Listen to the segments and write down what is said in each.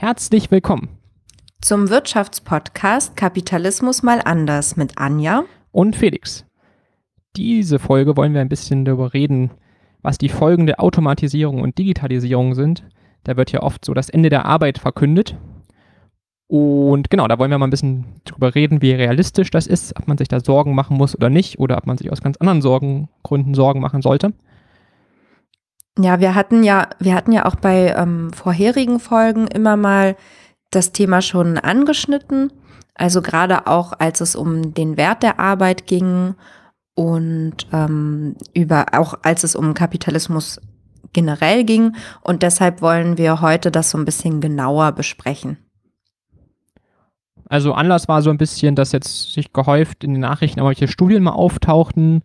Herzlich willkommen zum Wirtschaftspodcast Kapitalismus mal anders mit Anja und Felix. Diese Folge wollen wir ein bisschen darüber reden, was die Folgen der Automatisierung und Digitalisierung sind. Da wird ja oft so das Ende der Arbeit verkündet. Und genau, da wollen wir mal ein bisschen drüber reden, wie realistisch das ist, ob man sich da Sorgen machen muss oder nicht, oder ob man sich aus ganz anderen Sorgengründen Sorgen machen sollte. Ja, wir hatten ja, wir hatten ja auch bei ähm, vorherigen Folgen immer mal das Thema schon angeschnitten. Also gerade auch, als es um den Wert der Arbeit ging und ähm, über auch als es um Kapitalismus generell ging. Und deshalb wollen wir heute das so ein bisschen genauer besprechen. Also Anlass war so ein bisschen, dass jetzt sich gehäuft in den Nachrichten irgendwelche Studien mal auftauchten.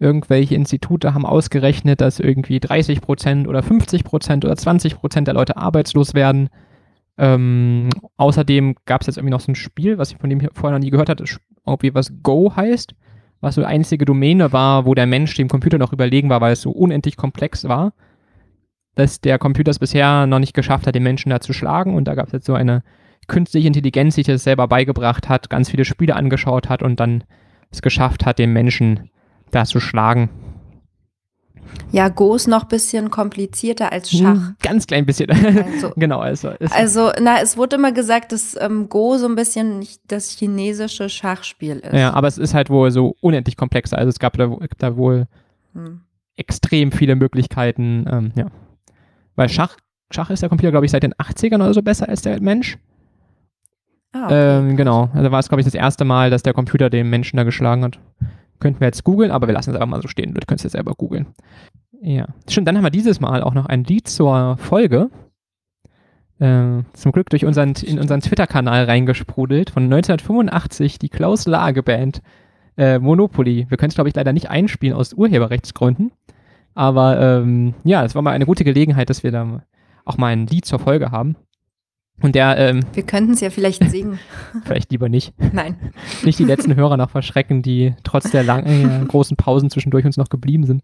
Irgendwelche Institute haben ausgerechnet, dass irgendwie 30 Prozent oder 50 Prozent oder 20 Prozent der Leute arbeitslos werden. Ähm, außerdem gab es jetzt irgendwie noch so ein Spiel, was ich von dem vorher noch nie gehört hatte, irgendwie was Go heißt, was so eine einzige Domäne war, wo der Mensch dem Computer noch überlegen war, weil es so unendlich komplex war, dass der Computer es bisher noch nicht geschafft hat, den Menschen da zu schlagen. Und da gab es jetzt so eine künstliche Intelligenz, die sich das selber beigebracht hat, ganz viele Spiele angeschaut hat und dann es geschafft hat, den Menschen da zu schlagen. Ja, Go ist noch ein bisschen komplizierter als Schach. Ein ganz klein bisschen. Also, genau, also. Also, na, es wurde immer gesagt, dass ähm, Go so ein bisschen das chinesische Schachspiel ist. Ja, aber es ist halt wohl so unendlich komplexer. Also es gab da, da wohl hm. extrem viele Möglichkeiten, ähm, ja. Weil Schach, Schach ist der Computer, glaube ich, seit den 80ern oder so besser als der Mensch. Ah, okay. ähm, genau. Also war es, glaube ich, das erste Mal, dass der Computer den Menschen da geschlagen hat. Könnten wir jetzt googeln, aber wir lassen es einfach mal so stehen. Du könntest jetzt selber googeln. Ja. Stimmt, dann haben wir dieses Mal auch noch ein Lied zur Folge. Äh, zum Glück durch unseren, in unseren Twitter-Kanal reingesprudelt. Von 1985, die Klaus Lage Band äh, Monopoly. Wir können es, glaube ich, leider nicht einspielen aus Urheberrechtsgründen. Aber ähm, ja, es war mal eine gute Gelegenheit, dass wir da auch mal ein Lied zur Folge haben. Und der, ähm, Wir könnten es ja vielleicht singen. vielleicht lieber nicht. Nein. Nicht die letzten Hörer noch verschrecken, die trotz der langen, äh, großen Pausen zwischendurch uns noch geblieben sind.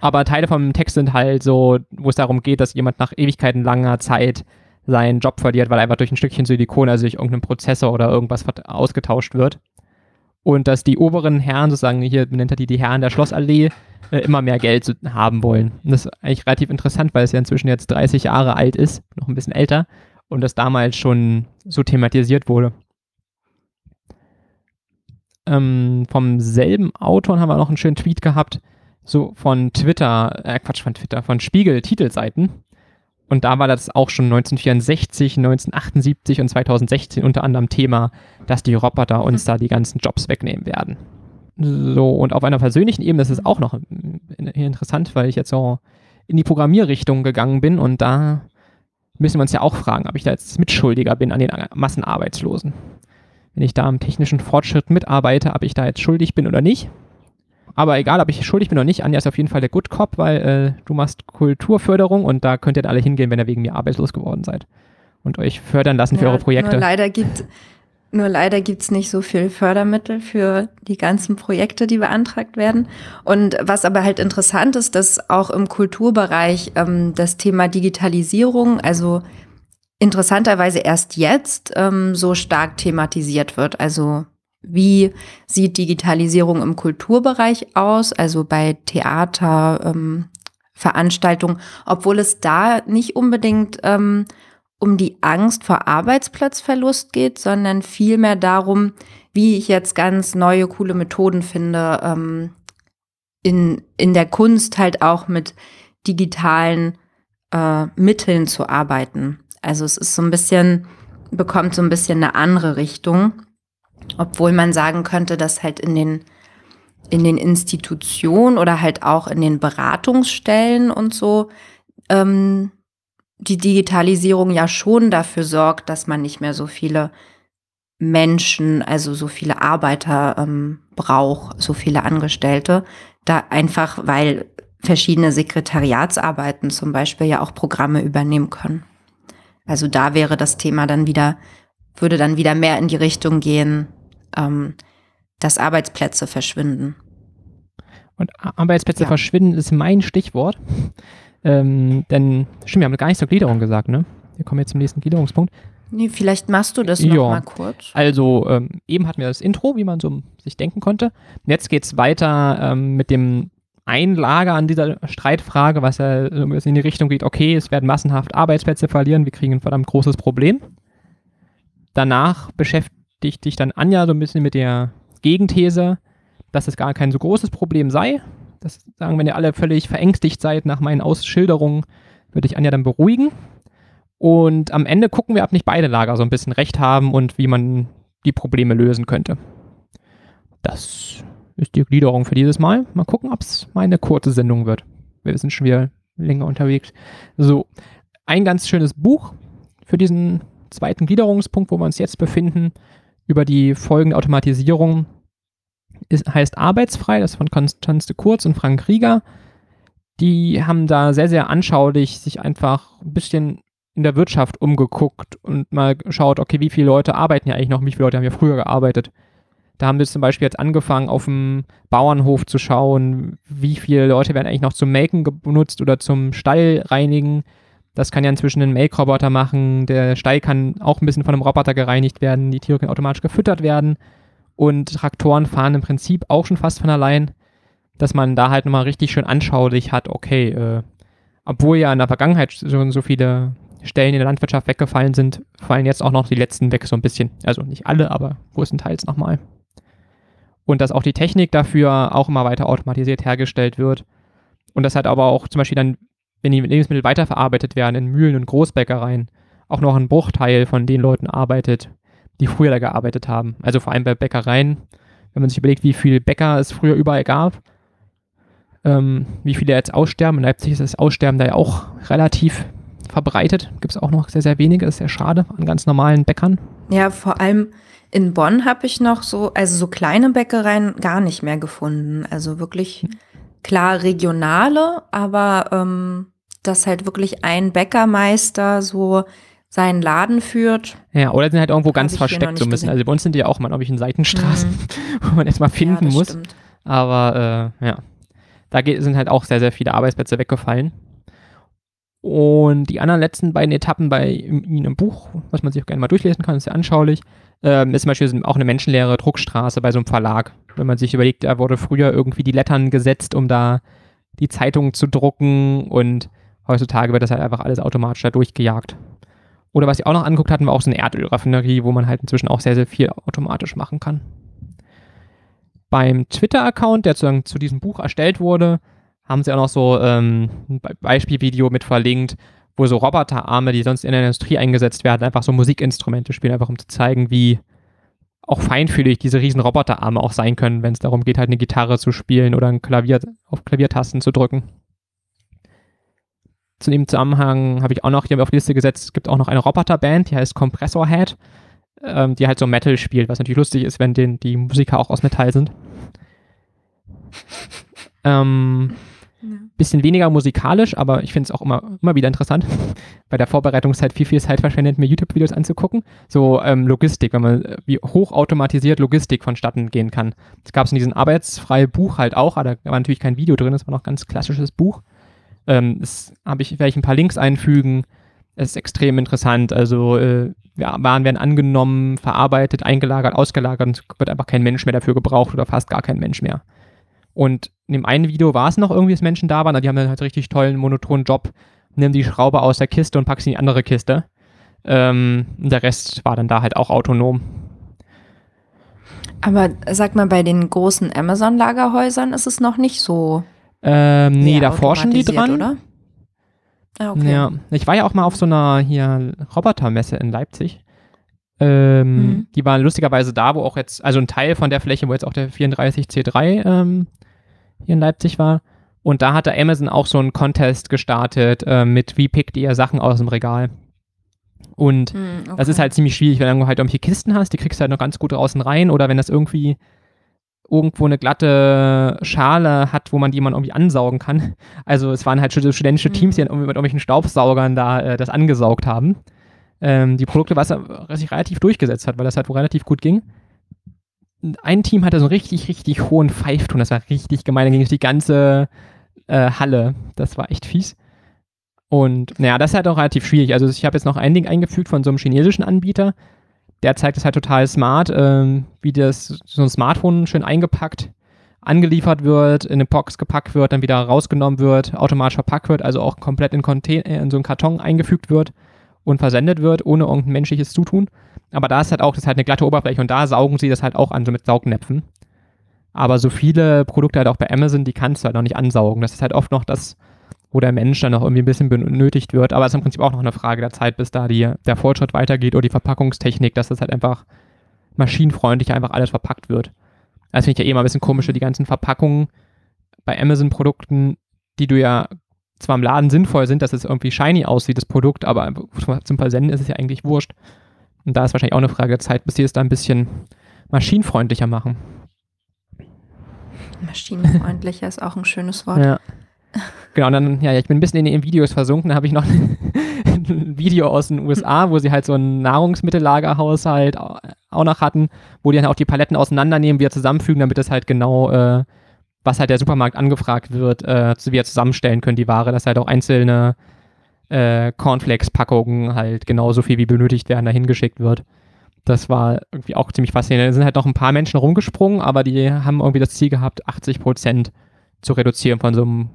Aber Teile vom Text sind halt so, wo es darum geht, dass jemand nach Ewigkeiten langer Zeit seinen Job verliert, weil einfach durch ein Stückchen Silikon, also durch irgendeinen Prozessor oder irgendwas ausgetauscht wird. Und dass die oberen Herren, sozusagen, hier nennt er die die Herren der Schlossallee, äh, immer mehr Geld haben wollen. Und das ist eigentlich relativ interessant, weil es ja inzwischen jetzt 30 Jahre alt ist, noch ein bisschen älter, und das damals schon so thematisiert wurde. Ähm, vom selben Autor haben wir noch einen schönen Tweet gehabt, so von Twitter, äh Quatsch, von Twitter, von Spiegel-Titelseiten. Und da war das auch schon 1964, 1978 und 2016 unter anderem Thema, dass die Roboter uns da die ganzen Jobs wegnehmen werden. So, und auf einer persönlichen Ebene ist es auch noch interessant, weil ich jetzt so in die Programmierrichtung gegangen bin und da müssen wir uns ja auch fragen, ob ich da jetzt Mitschuldiger bin an den Massenarbeitslosen. Wenn ich da am technischen Fortschritt mitarbeite, ob ich da jetzt schuldig bin oder nicht. Aber egal, ob ich schuldig bin oder nicht, Anja ist auf jeden Fall der Good Cop, weil äh, du machst Kulturförderung und da könnt ihr alle hingehen, wenn ihr wegen mir arbeitslos geworden seid und euch fördern lassen für eure Projekte. Leider gibt nur leider gibt's nicht so viel Fördermittel für die ganzen Projekte, die beantragt werden. Und was aber halt interessant ist, dass auch im Kulturbereich ähm, das Thema Digitalisierung, also interessanterweise erst jetzt ähm, so stark thematisiert wird. Also wie sieht Digitalisierung im Kulturbereich aus, also bei Theater, ähm, Veranstaltungen, obwohl es da nicht unbedingt ähm, um die Angst vor Arbeitsplatzverlust geht, sondern vielmehr darum, wie ich jetzt ganz neue, coole Methoden finde, ähm, in, in der Kunst halt auch mit digitalen äh, Mitteln zu arbeiten. Also es ist so ein bisschen, bekommt so ein bisschen eine andere Richtung, obwohl man sagen könnte, dass halt in den in den Institutionen oder halt auch in den Beratungsstellen und so ähm, die Digitalisierung ja schon dafür sorgt, dass man nicht mehr so viele Menschen, also so viele Arbeiter ähm, braucht, so viele Angestellte. Da einfach, weil verschiedene Sekretariatsarbeiten zum Beispiel ja auch Programme übernehmen können. Also da wäre das Thema dann wieder, würde dann wieder mehr in die Richtung gehen, ähm, dass Arbeitsplätze verschwinden. Und Arbeitsplätze ja. verschwinden ist mein Stichwort. Ähm, denn, stimmt, wir haben gar nicht zur Gliederung gesagt, ne? wir kommen jetzt zum nächsten Gliederungspunkt. Nee, vielleicht machst du das Ja. noch mal kurz. Also ähm, eben hatten wir das Intro, wie man so sich denken konnte. Jetzt geht es weiter ähm, mit dem Einlager an dieser Streitfrage, was ja so ein bisschen in die Richtung geht, okay, es werden massenhaft Arbeitsplätze verlieren, wir kriegen ein verdammt großes Problem. Danach beschäftigt sich dann Anja so ein bisschen mit der Gegenthese, dass es gar kein so großes Problem sei. Das sagen, wenn ihr alle völlig verängstigt seid nach meinen Ausschilderungen, würde ich Anja dann beruhigen. Und am Ende gucken wir, ob nicht beide Lager so ein bisschen recht haben und wie man die Probleme lösen könnte. Das ist die Gliederung für dieses Mal. Mal gucken, ob es mal eine kurze Sendung wird. Wir sind schon wieder länger unterwegs. So, ein ganz schönes Buch für diesen zweiten Gliederungspunkt, wo wir uns jetzt befinden, über die folgende Automatisierung, ist, heißt Arbeitsfrei, das ist von Konstanze Kurz und Frank Rieger. Die haben da sehr, sehr anschaulich sich einfach ein bisschen in der Wirtschaft umgeguckt und mal geschaut, okay, wie viele Leute arbeiten ja eigentlich noch, wie viele Leute haben ja früher gearbeitet. Da haben wir zum Beispiel jetzt angefangen, auf dem Bauernhof zu schauen, wie viele Leute werden eigentlich noch zum Melken benutzt oder zum Stall reinigen. Das kann ja inzwischen ein Melkroboter machen. Der Stall kann auch ein bisschen von einem Roboter gereinigt werden. Die Tiere können automatisch gefüttert werden. Und Traktoren fahren im Prinzip auch schon fast von allein, dass man da halt nochmal richtig schön anschaulich hat, okay, äh, obwohl ja in der Vergangenheit schon so viele Stellen in der Landwirtschaft weggefallen sind, fallen jetzt auch noch die letzten weg so ein bisschen. Also nicht alle, aber größtenteils nochmal. Und dass auch die Technik dafür auch immer weiter automatisiert hergestellt wird. Und das hat aber auch zum Beispiel dann, wenn die Lebensmittel weiterverarbeitet werden in Mühlen und Großbäckereien, auch noch ein Bruchteil von den Leuten arbeitet, die früher da gearbeitet haben. Also vor allem bei Bäckereien, wenn man sich überlegt, wie viele Bäcker es früher überall gab, ähm, wie viele jetzt aussterben. In Leipzig ist das Aussterben da ja auch relativ verbreitet. Gibt es auch noch sehr, sehr wenige. Das ist sehr schade an ganz normalen Bäckern. Ja, vor allem in Bonn habe ich noch so, also so kleine Bäckereien gar nicht mehr gefunden. Also wirklich klar regionale, aber ähm, dass halt wirklich ein Bäckermeister so seinen Laden führt. Ja, oder sind halt irgendwo ganz versteckt so ein bisschen. gesehen. Also bei uns sind die ja auch mal, glaube ich, in Seitenstraßen, Mhm. wo man erstmal finden ja, muss. Stimmt. Aber äh, ja, da geht, sind halt auch sehr, sehr viele Arbeitsplätze weggefallen. Und die anderen letzten beiden Etappen bei ihm in einem Buch, was man sich auch gerne mal durchlesen kann, ist sehr anschaulich, ähm, ist zum Beispiel auch eine menschenleere Druckstraße bei so einem Verlag. Wenn man sich überlegt, da wurde früher irgendwie die Lettern gesetzt, um da die Zeitungen zu drucken und heutzutage wird das halt einfach alles automatisch da durchgejagt. Oder was ich auch noch angeguckt hatten, war auch so eine Erdölraffinerie, wo man halt inzwischen auch sehr, sehr viel automatisch machen kann. Beim Twitter-Account, der zu, zu diesem Buch erstellt wurde, haben sie auch noch so ähm, ein Be Beispielvideo mit verlinkt, wo so Roboterarme, die sonst in der Industrie eingesetzt werden, einfach so Musikinstrumente spielen, einfach um zu zeigen, wie auch feinfühlig diese riesen Roboterarme auch sein können, wenn es darum geht, halt eine Gitarre zu spielen oder ein Klavier auf Klaviertasten zu drücken. Zu dem Zusammenhang habe ich auch noch hier auf die Liste gesetzt, es gibt auch noch eine Roboterband, die heißt Compressor Head, ähm, die halt so Metal spielt, was natürlich lustig ist, wenn den, die Musiker auch aus Metall sind. Ähm, bisschen weniger musikalisch, aber ich finde es auch immer, immer wieder interessant, bei der Vorbereitungszeit viel, viel Zeit verschwendet, mir YouTube-Videos anzugucken. So ähm, Logistik, wenn man, äh, wie hochautomatisiert Logistik vonstatten gehen kann. Das gab es in diesem arbeitsfreien Buch halt auch, aber da war natürlich kein Video drin, das war noch ein ganz klassisches Buch. Ähm, das habe ich, werde ich ein paar Links einfügen. Es ist extrem interessant. Also äh, Waren werden angenommen, verarbeitet, eingelagert, ausgelagert und es wird einfach kein Mensch mehr dafür gebraucht oder fast gar kein Mensch mehr. Und in dem einen Video war es noch irgendwie, dass Menschen da waren, aber die haben dann halt richtig tollen, monotonen Job, nehmen die Schraube aus der Kiste und packen sie in die andere Kiste. Ähm, und der Rest war dann da halt auch autonom. Aber sag mal, bei den großen Amazon-Lagerhäusern ist es noch nicht so. Ähm, nee, da forschen die dran. Oder? Ah, okay. Ja, ich war ja auch mal auf so einer hier Robotermesse in Leipzig. Ähm, Mhm. Die waren lustigerweise da, wo auch jetzt, also ein Teil von der Fläche, wo jetzt auch der 34C3 ähm, hier in Leipzig war. Und da hatte Amazon auch so einen Contest gestartet äh, mit, wie pickt ihr Sachen aus dem Regal. Und Hm, okay. das ist halt ziemlich schwierig, wenn du halt irgendwelche Kisten hast, die kriegst du halt noch ganz gut draußen rein. Oder wenn das irgendwie irgendwo eine glatte Schale hat, wo man man irgendwie ansaugen kann. Also es waren halt stud- studentische Mhm. Teams, die dann irgendwie mit irgendwelchen Staubsaugern da äh, das angesaugt haben. Ähm, die Produkte, was, was sich relativ durchgesetzt hat, weil das halt wohl relativ gut ging. Ein Team hatte so einen richtig, richtig hohen Pfeifton, das war richtig gemein, dann ging es die ganze äh, Halle. Das war echt fies. Und naja, das ist halt auch relativ schwierig. Also ich habe jetzt noch ein Ding eingefügt von so einem chinesischen Anbieter. Der zeigt es halt total smart, ähm, wie das so ein Smartphone schön eingepackt angeliefert wird, in eine Box gepackt wird, dann wieder rausgenommen wird, automatisch verpackt wird, also auch komplett in, Container, in so einen Karton eingefügt wird und versendet wird, ohne irgendein menschliches Zutun. Aber da ist halt auch, das ist halt eine glatte Oberfläche und da saugen sie das halt auch an, so mit Saugnäpfen. Aber so viele Produkte halt auch bei Amazon, die kannst du halt noch nicht ansaugen. Das ist halt oft noch das, wo der Mensch dann noch irgendwie ein bisschen benötigt wird. Aber es ist im Prinzip auch noch eine Frage der Zeit, bis da die, der Fortschritt weitergeht oder die Verpackungstechnik, dass das halt einfach maschinenfreundlich einfach alles verpackt wird. Das finde ich ja eh mal ein bisschen komisch, die ganzen Verpackungen bei Amazon-Produkten, die du ja zwar im Laden sinnvoll sind, dass es irgendwie shiny aussieht, das Produkt, aber zum Versenden ist es ja eigentlich wurscht. Und da ist wahrscheinlich auch eine Frage der Zeit, bis sie es da ein bisschen maschinenfreundlicher machen. Maschinenfreundlicher ist auch ein schönes Wort. Ja. Genau, und dann, ja, ich bin ein bisschen in den Videos versunken, da habe ich noch ein Video aus den USA, wo sie halt so ein Nahrungsmittellagerhaushalt auch noch hatten, wo die dann auch die Paletten auseinandernehmen, wieder zusammenfügen, damit es halt genau, äh, was halt der Supermarkt angefragt wird, äh, wieder zusammenstellen können, die Ware, dass halt auch einzelne äh, Cornflakes-Packungen halt genauso viel wie benötigt werden, dahin geschickt wird. Das war irgendwie auch ziemlich faszinierend. Da sind halt noch ein paar Menschen rumgesprungen, aber die haben irgendwie das Ziel gehabt, 80 Prozent zu reduzieren von so einem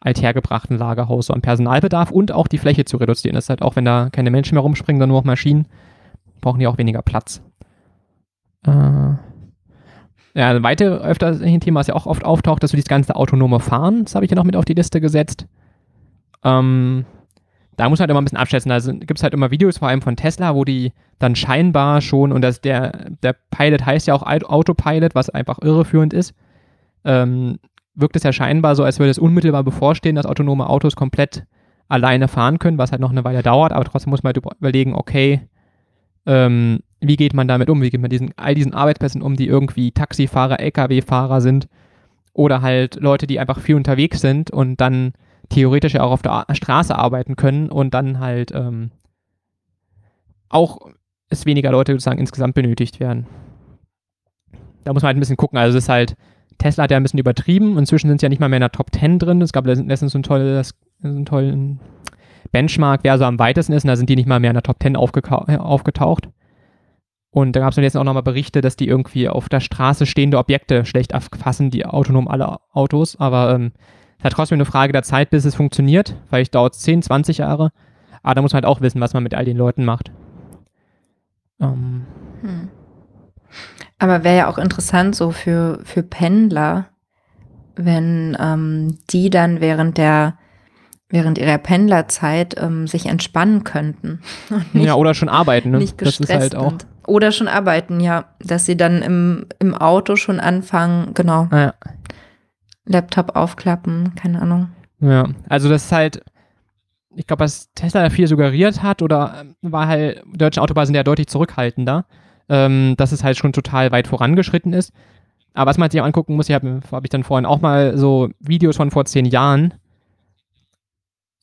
althergebrachten Lagerhaus so an Personalbedarf und auch die Fläche zu reduzieren. Das ist halt auch, wenn da keine Menschen mehr rumspringen, sondern nur noch Maschinen, brauchen die auch weniger Platz. Äh, ja, ein weiteres öfter ein Thema, was ja auch oft auftaucht, dass so dieses ganze autonome Fahren, das habe ich ja noch mit auf die Liste gesetzt. Ähm, da muss man halt immer ein bisschen abschätzen. Also gibt es halt immer Videos, vor allem von Tesla, wo die dann scheinbar schon, und das, der, der Pilot heißt ja auch Autopilot, was einfach irreführend ist, ähm, wirkt es ja scheinbar so, als würde es unmittelbar bevorstehen, dass autonome Autos komplett alleine fahren können, was halt noch eine Weile dauert, aber trotzdem muss man halt überlegen, okay, ähm, wie geht man damit um? Wie geht man diesen, all diesen Arbeitsplätzen um, die irgendwie Taxifahrer, Lkw-Fahrer sind oder halt Leute, die einfach viel unterwegs sind und dann theoretisch ja auch auf der Straße arbeiten können und dann halt ähm, auch es weniger Leute sozusagen insgesamt benötigt werden. Da muss man halt ein bisschen gucken. Also es ist halt, Tesla hat ja ein bisschen übertrieben. Inzwischen sind sie ja nicht mal mehr in der Top 10 drin. Es gab letztens so ein tolles, so einen tollen Benchmark, wer so am weitesten ist. Und da sind die nicht mal mehr in der Top 10 äh, aufgetaucht. Und da gab es jetzt auch nochmal Berichte, dass die irgendwie auf der Straße stehende Objekte schlecht erfassen, die autonom alle Autos. Aber ähm, es hat trotzdem eine Frage der Zeit, bis es funktioniert. Vielleicht dauert es 10, 20 Jahre. Aber da muss man halt auch wissen, was man mit all den Leuten macht. Ähm. Hm. Aber wäre ja auch interessant so für, für Pendler, wenn ähm, die dann während der während ihrer Pendlerzeit ähm, sich entspannen könnten. Nicht, ja, oder schon arbeiten, ne? Nicht das ist halt auch. Sind. Oder schon arbeiten, ja. Dass sie dann im, im Auto schon anfangen, genau. Ah, ja. Laptop aufklappen, keine Ahnung. Ja, also das ist halt, ich glaube, was Tesla da viel suggeriert hat, oder ähm, war halt, deutsche Autobahnen sind ja deutlich zurückhaltender ähm, dass es halt schon total weit vorangeschritten ist. Aber was man sich auch angucken muss, ich habe hab ich dann vorhin auch mal so Videos von vor zehn Jahren.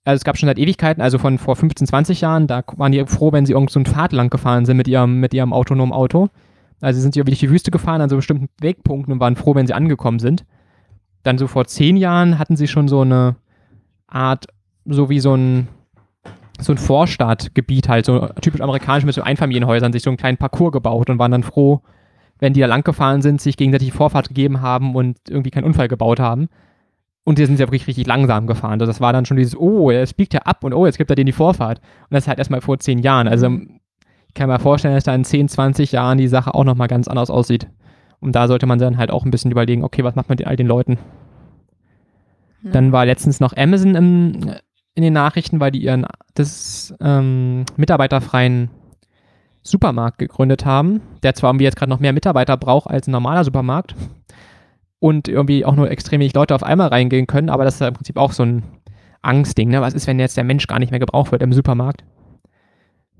Also es gab schon seit Ewigkeiten, also von vor 15, 20 Jahren, da waren die froh, wenn sie irgend so einen Pfad lang gefahren sind mit ihrem, mit ihrem autonomen Auto. Also sind sie über die Wüste gefahren an so bestimmten Wegpunkten und waren froh, wenn sie angekommen sind. Dann so vor zehn Jahren hatten sie schon so eine Art, so wie so ein so ein Vorstadtgebiet halt, so typisch amerikanisch mit so Einfamilienhäusern, sich so einen kleinen Parcours gebaut und waren dann froh, wenn die da lang gefahren sind, sich gegenseitig Vorfahrt gegeben haben und irgendwie keinen Unfall gebaut haben. Und die sind ja wirklich richtig langsam gefahren. Also das war dann schon dieses, oh, es biegt ja ab und oh, jetzt gibt er denen die Vorfahrt. Und das ist halt erstmal vor zehn Jahren. Also ich kann mir vorstellen, dass da in 10, 20 Jahren die Sache auch nochmal ganz anders aussieht. Und da sollte man dann halt auch ein bisschen überlegen, okay, was macht man mit all den Leuten? Dann war letztens noch Amazon im, in den Nachrichten, weil die ihren das, ähm, mitarbeiterfreien Supermarkt gegründet haben, der zwar irgendwie jetzt gerade noch mehr Mitarbeiter braucht als ein normaler Supermarkt und irgendwie auch nur extrem wenig Leute auf einmal reingehen können, aber das ist ja im Prinzip auch so ein Angstding. Ne? Was ist, wenn jetzt der Mensch gar nicht mehr gebraucht wird im Supermarkt?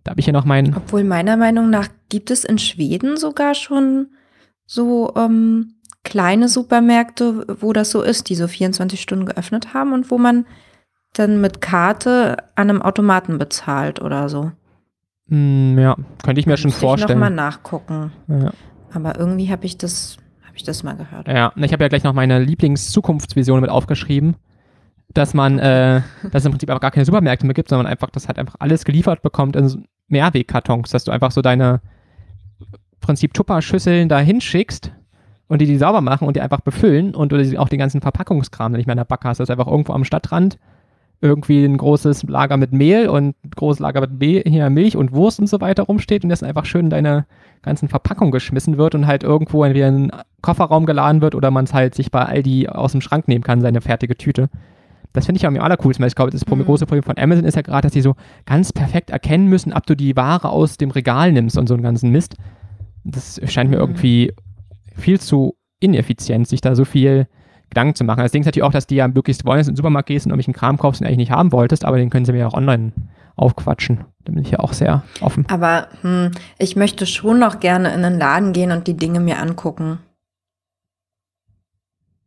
Da habe ich ja noch meinen. Obwohl meiner Meinung nach gibt es in Schweden sogar schon so ähm, kleine Supermärkte, wo das so ist, die so 24 Stunden geöffnet haben und wo man dann mit Karte an einem Automaten bezahlt oder so. Mm, ja, könnte ich mir schon vorstellen. Ich nochmal nachgucken. Ja. Aber irgendwie habe ich das, habe ich das mal gehört. Ja, ich habe ja gleich noch meine Lieblings-Zukunftsvision mit aufgeschrieben. dass man, äh, dass es im Prinzip aber gar keine Supermärkte mehr gibt, sondern einfach, dass halt einfach alles geliefert bekommt in Mehrwegkartons, dass du einfach so deine Prinzip Tupper-Schüsseln da hinschickst und die die sauber machen und die einfach befüllen und du auch den ganzen Verpackungskram nicht mehr in der Backe hast, dass einfach irgendwo am Stadtrand irgendwie ein großes Lager mit Mehl und ein großes Lager mit Mehl, hier Milch und Wurst und so weiter rumsteht und das einfach schön in deine ganzen Verpackungen geschmissen wird und halt irgendwo entweder in einen Kofferraum geladen wird oder man es halt sich bei Aldi aus dem Schrank nehmen kann, seine fertige Tüte. Das finde ich am allercoolsten, weil ich glaube, das mhm. große Problem von Amazon ist ja gerade, dass sie so ganz perfekt erkennen müssen, ob du die Ware aus dem Regal nimmst und so einen ganzen Mist. Das scheint mir mhm. irgendwie viel zu ineffizient, sich da so viel Gedanken zu machen. Das Ding ist natürlich auch, dass die ja möglichst wollen, dass du in den Supermarkt gehst und irgendwelchen Kram kaufst, den eigentlich nicht haben wolltest, aber den können sie mir ja auch online aufquatschen. Da bin ich ja auch sehr offen. Aber hm, ich möchte schon noch gerne in den Laden gehen und die Dinge mir angucken.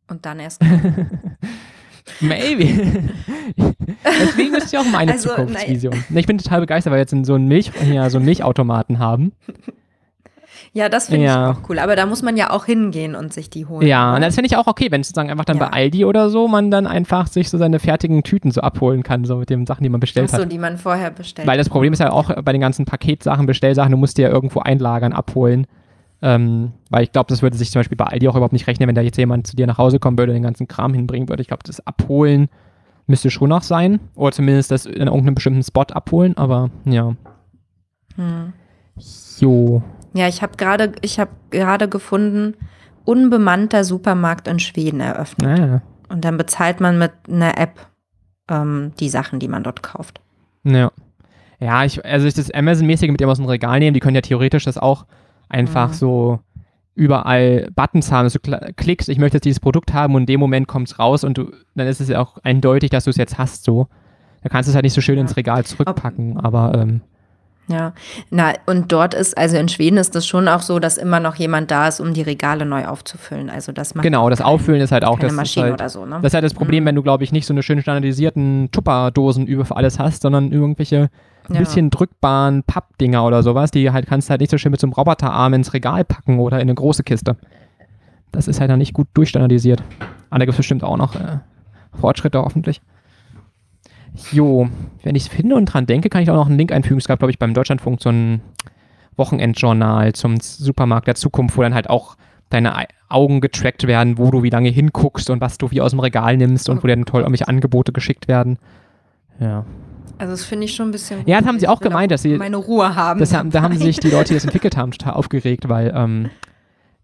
Und dann erst. Maybe. Deswegen ist ja auch meine also, Zukunftsvision. Nein. Ich bin total begeistert, weil wir jetzt so einen, Milch, ja, so einen Milchautomaten haben. Ja, das finde ja. ich auch cool. Aber da muss man ja auch hingehen und sich die holen. Ja, und das finde ich auch okay, wenn sozusagen einfach dann ja. bei Aldi oder so man dann einfach sich so seine fertigen Tüten so abholen kann, so mit den Sachen, die man bestellt Ach so, hat. die man vorher bestellt Weil das Problem ist ja auch bei den ganzen Paketsachen, Bestellsachen, du musst die ja irgendwo einlagern, abholen. Ähm, weil ich glaube, das würde sich zum Beispiel bei Aldi auch überhaupt nicht rechnen, wenn da jetzt jemand zu dir nach Hause kommen würde und den ganzen Kram hinbringen würde. Ich glaube, das Abholen müsste schon noch sein. Oder zumindest das in irgendeinem bestimmten Spot abholen, aber ja. Hm. Jo. Ja, ich habe gerade, ich habe gerade gefunden, unbemannter Supermarkt in Schweden eröffnet. Ah. Und dann bezahlt man mit einer App ähm, die Sachen, die man dort kauft. Ja. Ja, ich, also ich das Amazon-mäßige mit dem aus dem Regal nehmen, die können ja theoretisch das auch einfach mhm. so überall Buttons haben, dass du klickst, ich möchte jetzt dieses Produkt haben und in dem Moment kommt es raus und du, dann ist es ja auch eindeutig, dass du es jetzt hast so. Da kannst du es halt nicht so schön ja. ins Regal zurückpacken, Ob, aber ähm, ja, na, und dort ist, also in Schweden ist das schon auch so, dass immer noch jemand da ist, um die Regale neu aufzufüllen. Also das macht Genau, das Auffüllen ist halt auch das. Maschine halt, oder so, ne? Das ist halt das Problem, mhm. wenn du, glaube ich, nicht so eine schön standardisierten Tupperdosen über für alles hast, sondern irgendwelche ein ja. bisschen drückbaren Pappdinger oder sowas, die halt kannst du halt nicht so schön mit so einem Roboterarm ins Regal packen oder in eine große Kiste. Das ist halt noch nicht gut durchstandardisiert. Aber da gibt es bestimmt auch noch äh, Fortschritte hoffentlich. Jo, wenn ich es finde und dran denke, kann ich auch noch einen Link einfügen. Es gab, glaube ich, beim Deutschlandfunk so ein Wochenendjournal zum Supermarkt der Zukunft, wo dann halt auch deine Augen getrackt werden, wo du wie lange hinguckst und was du wie aus dem Regal nimmst und wo dir dann toll irgendwelche Angebote geschickt werden. Ja, also das finde ich schon ein bisschen. Ja, das haben sie auch gemeint, dass sie meine Ruhe haben. Das haben da haben sich die Leute, die das entwickelt haben, total aufgeregt, weil ähm,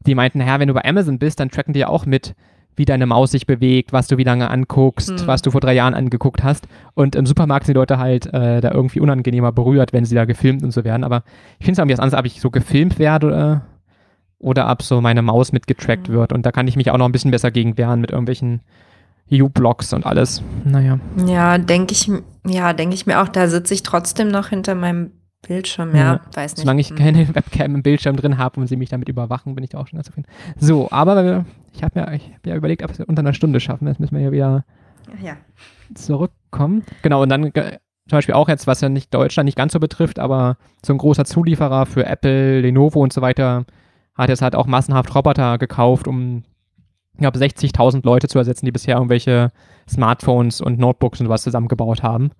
die meinten, naja, wenn du bei Amazon bist, dann tracken die ja auch mit, wie deine Maus sich bewegt, was du wie lange anguckst, hm. was du vor drei Jahren angeguckt hast. Und im Supermarkt sind die Leute halt äh, da irgendwie unangenehmer berührt, wenn sie da gefilmt und so werden. Aber ich finde es irgendwie was anderes, ob ich so gefilmt werde oder, oder ob so meine Maus mitgetrackt hm. wird. Und da kann ich mich auch noch ein bisschen besser gegen wehren mit irgendwelchen U-Blocks und alles. Naja. Ja, denke ich, ja, denke ich mir auch, da sitze ich trotzdem noch hinter meinem Bildschirm, ja, ja. weiß nicht. Solange ich hm. keine Webcam im Bildschirm drin habe und sie mich damit überwachen, bin ich da auch schon ganz zufrieden. So, aber ich habe ja, hab ja überlegt, ob wir es unter einer Stunde schaffen. Jetzt müssen wir ja wieder ja. zurückkommen. Genau, und dann äh, zum Beispiel auch jetzt, was ja nicht Deutschland nicht ganz so betrifft, aber so ein großer Zulieferer für Apple, Lenovo und so weiter hat jetzt halt auch massenhaft Roboter gekauft, um ich glaube, 60.000 Leute zu ersetzen, die bisher irgendwelche Smartphones und Notebooks und sowas zusammengebaut haben.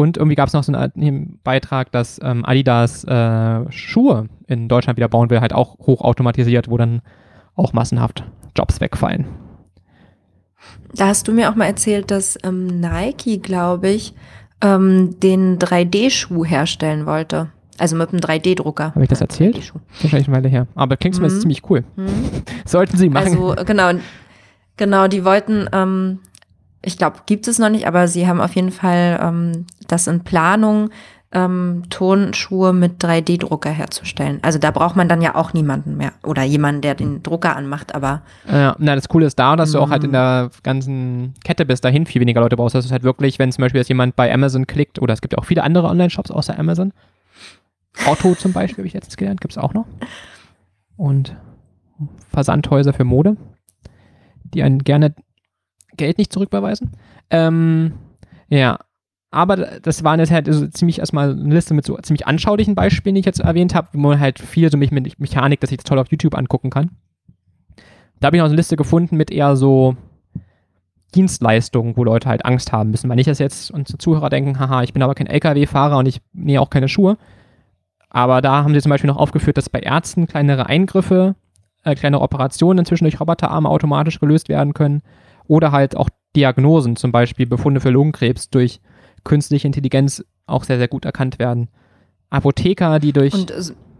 Und irgendwie gab es noch so einen Beitrag, dass ähm, Adidas äh, Schuhe in Deutschland wieder bauen will, halt auch hochautomatisiert, wo dann auch massenhaft Jobs wegfallen. Da hast du mir auch mal erzählt, dass ähm, Nike, glaube ich, ähm, den 3D-Schuh herstellen wollte. Also mit einem 3D-Drucker. Habe ich das erzählt? Das ist wahrscheinlich eine Weile her. Aber klingt mhm. ziemlich cool. Mhm. Sollten sie machen. Also genau, genau, die wollten, ähm, ich glaube, gibt es noch nicht, aber sie haben auf jeden Fall ähm, das in Planung, ähm, Tonschuhe mit 3D-Drucker herzustellen. Also da braucht man dann ja auch niemanden mehr oder jemanden, der den Drucker anmacht, aber. Ja, na, das Coole ist da, dass du auch halt in der ganzen Kette bis dahin viel weniger Leute brauchst. Das ist halt wirklich, wenn zum Beispiel jetzt jemand bei Amazon klickt, oder es gibt ja auch viele andere Online-Shops außer Amazon, Otto zum Beispiel, habe ich letztens gelernt, gibt es auch noch. Und Versandhäuser für Mode, die einen gerne Geld nicht zurückbeweisen. Ähm, ja, aber das waren jetzt halt also ziemlich erstmal eine Liste mit so ziemlich anschaulichen Beispielen, die ich jetzt erwähnt habe, wo man halt viel so mich mit Mechanik, dass ich das toll auf YouTube angucken kann. Da habe ich noch eine Liste gefunden mit eher so Dienstleistungen, wo Leute halt Angst haben müssen. Weil nicht, dass jetzt unsere Zuhörer denken, haha, ich bin aber kein LKW-Fahrer und ich nähe auch keine Schuhe. Aber da haben sie zum Beispiel noch aufgeführt, dass bei Ärzten kleinere Eingriffe, äh, kleine Operationen inzwischen durch Roboterarme automatisch gelöst werden können. Oder halt auch Diagnosen, zum Beispiel Befunde für Lungenkrebs durch künstliche Intelligenz auch sehr, sehr gut erkannt werden. Apotheker, die durch. Und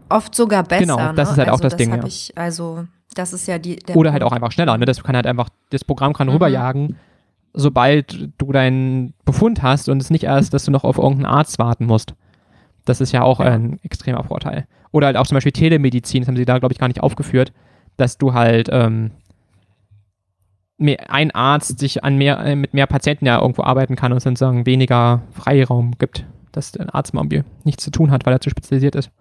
oft sogar besser. Genau, das ne? ist halt also auch das, das Ding. Ja. Ich, also, das ist ja die. Oder halt auch einfach schneller. Ne? Das kann halt einfach, das Programm kann Mhm. rüberjagen, sobald du deinen Befund hast und es nicht erst, dass du noch auf irgendeinen Arzt warten musst. Das ist ja auch Ja. ein extremer Vorteil. Oder halt auch zum Beispiel Telemedizin, das haben sie da, glaube ich, gar nicht aufgeführt, dass du halt ähm, mehr, ein Arzt sich an mehr, äh, mit mehr Patienten ja irgendwo arbeiten kann und sozusagen weniger Freiraum gibt, dass der Arzt mal nichts zu tun hat, weil er zu spezialisiert ist.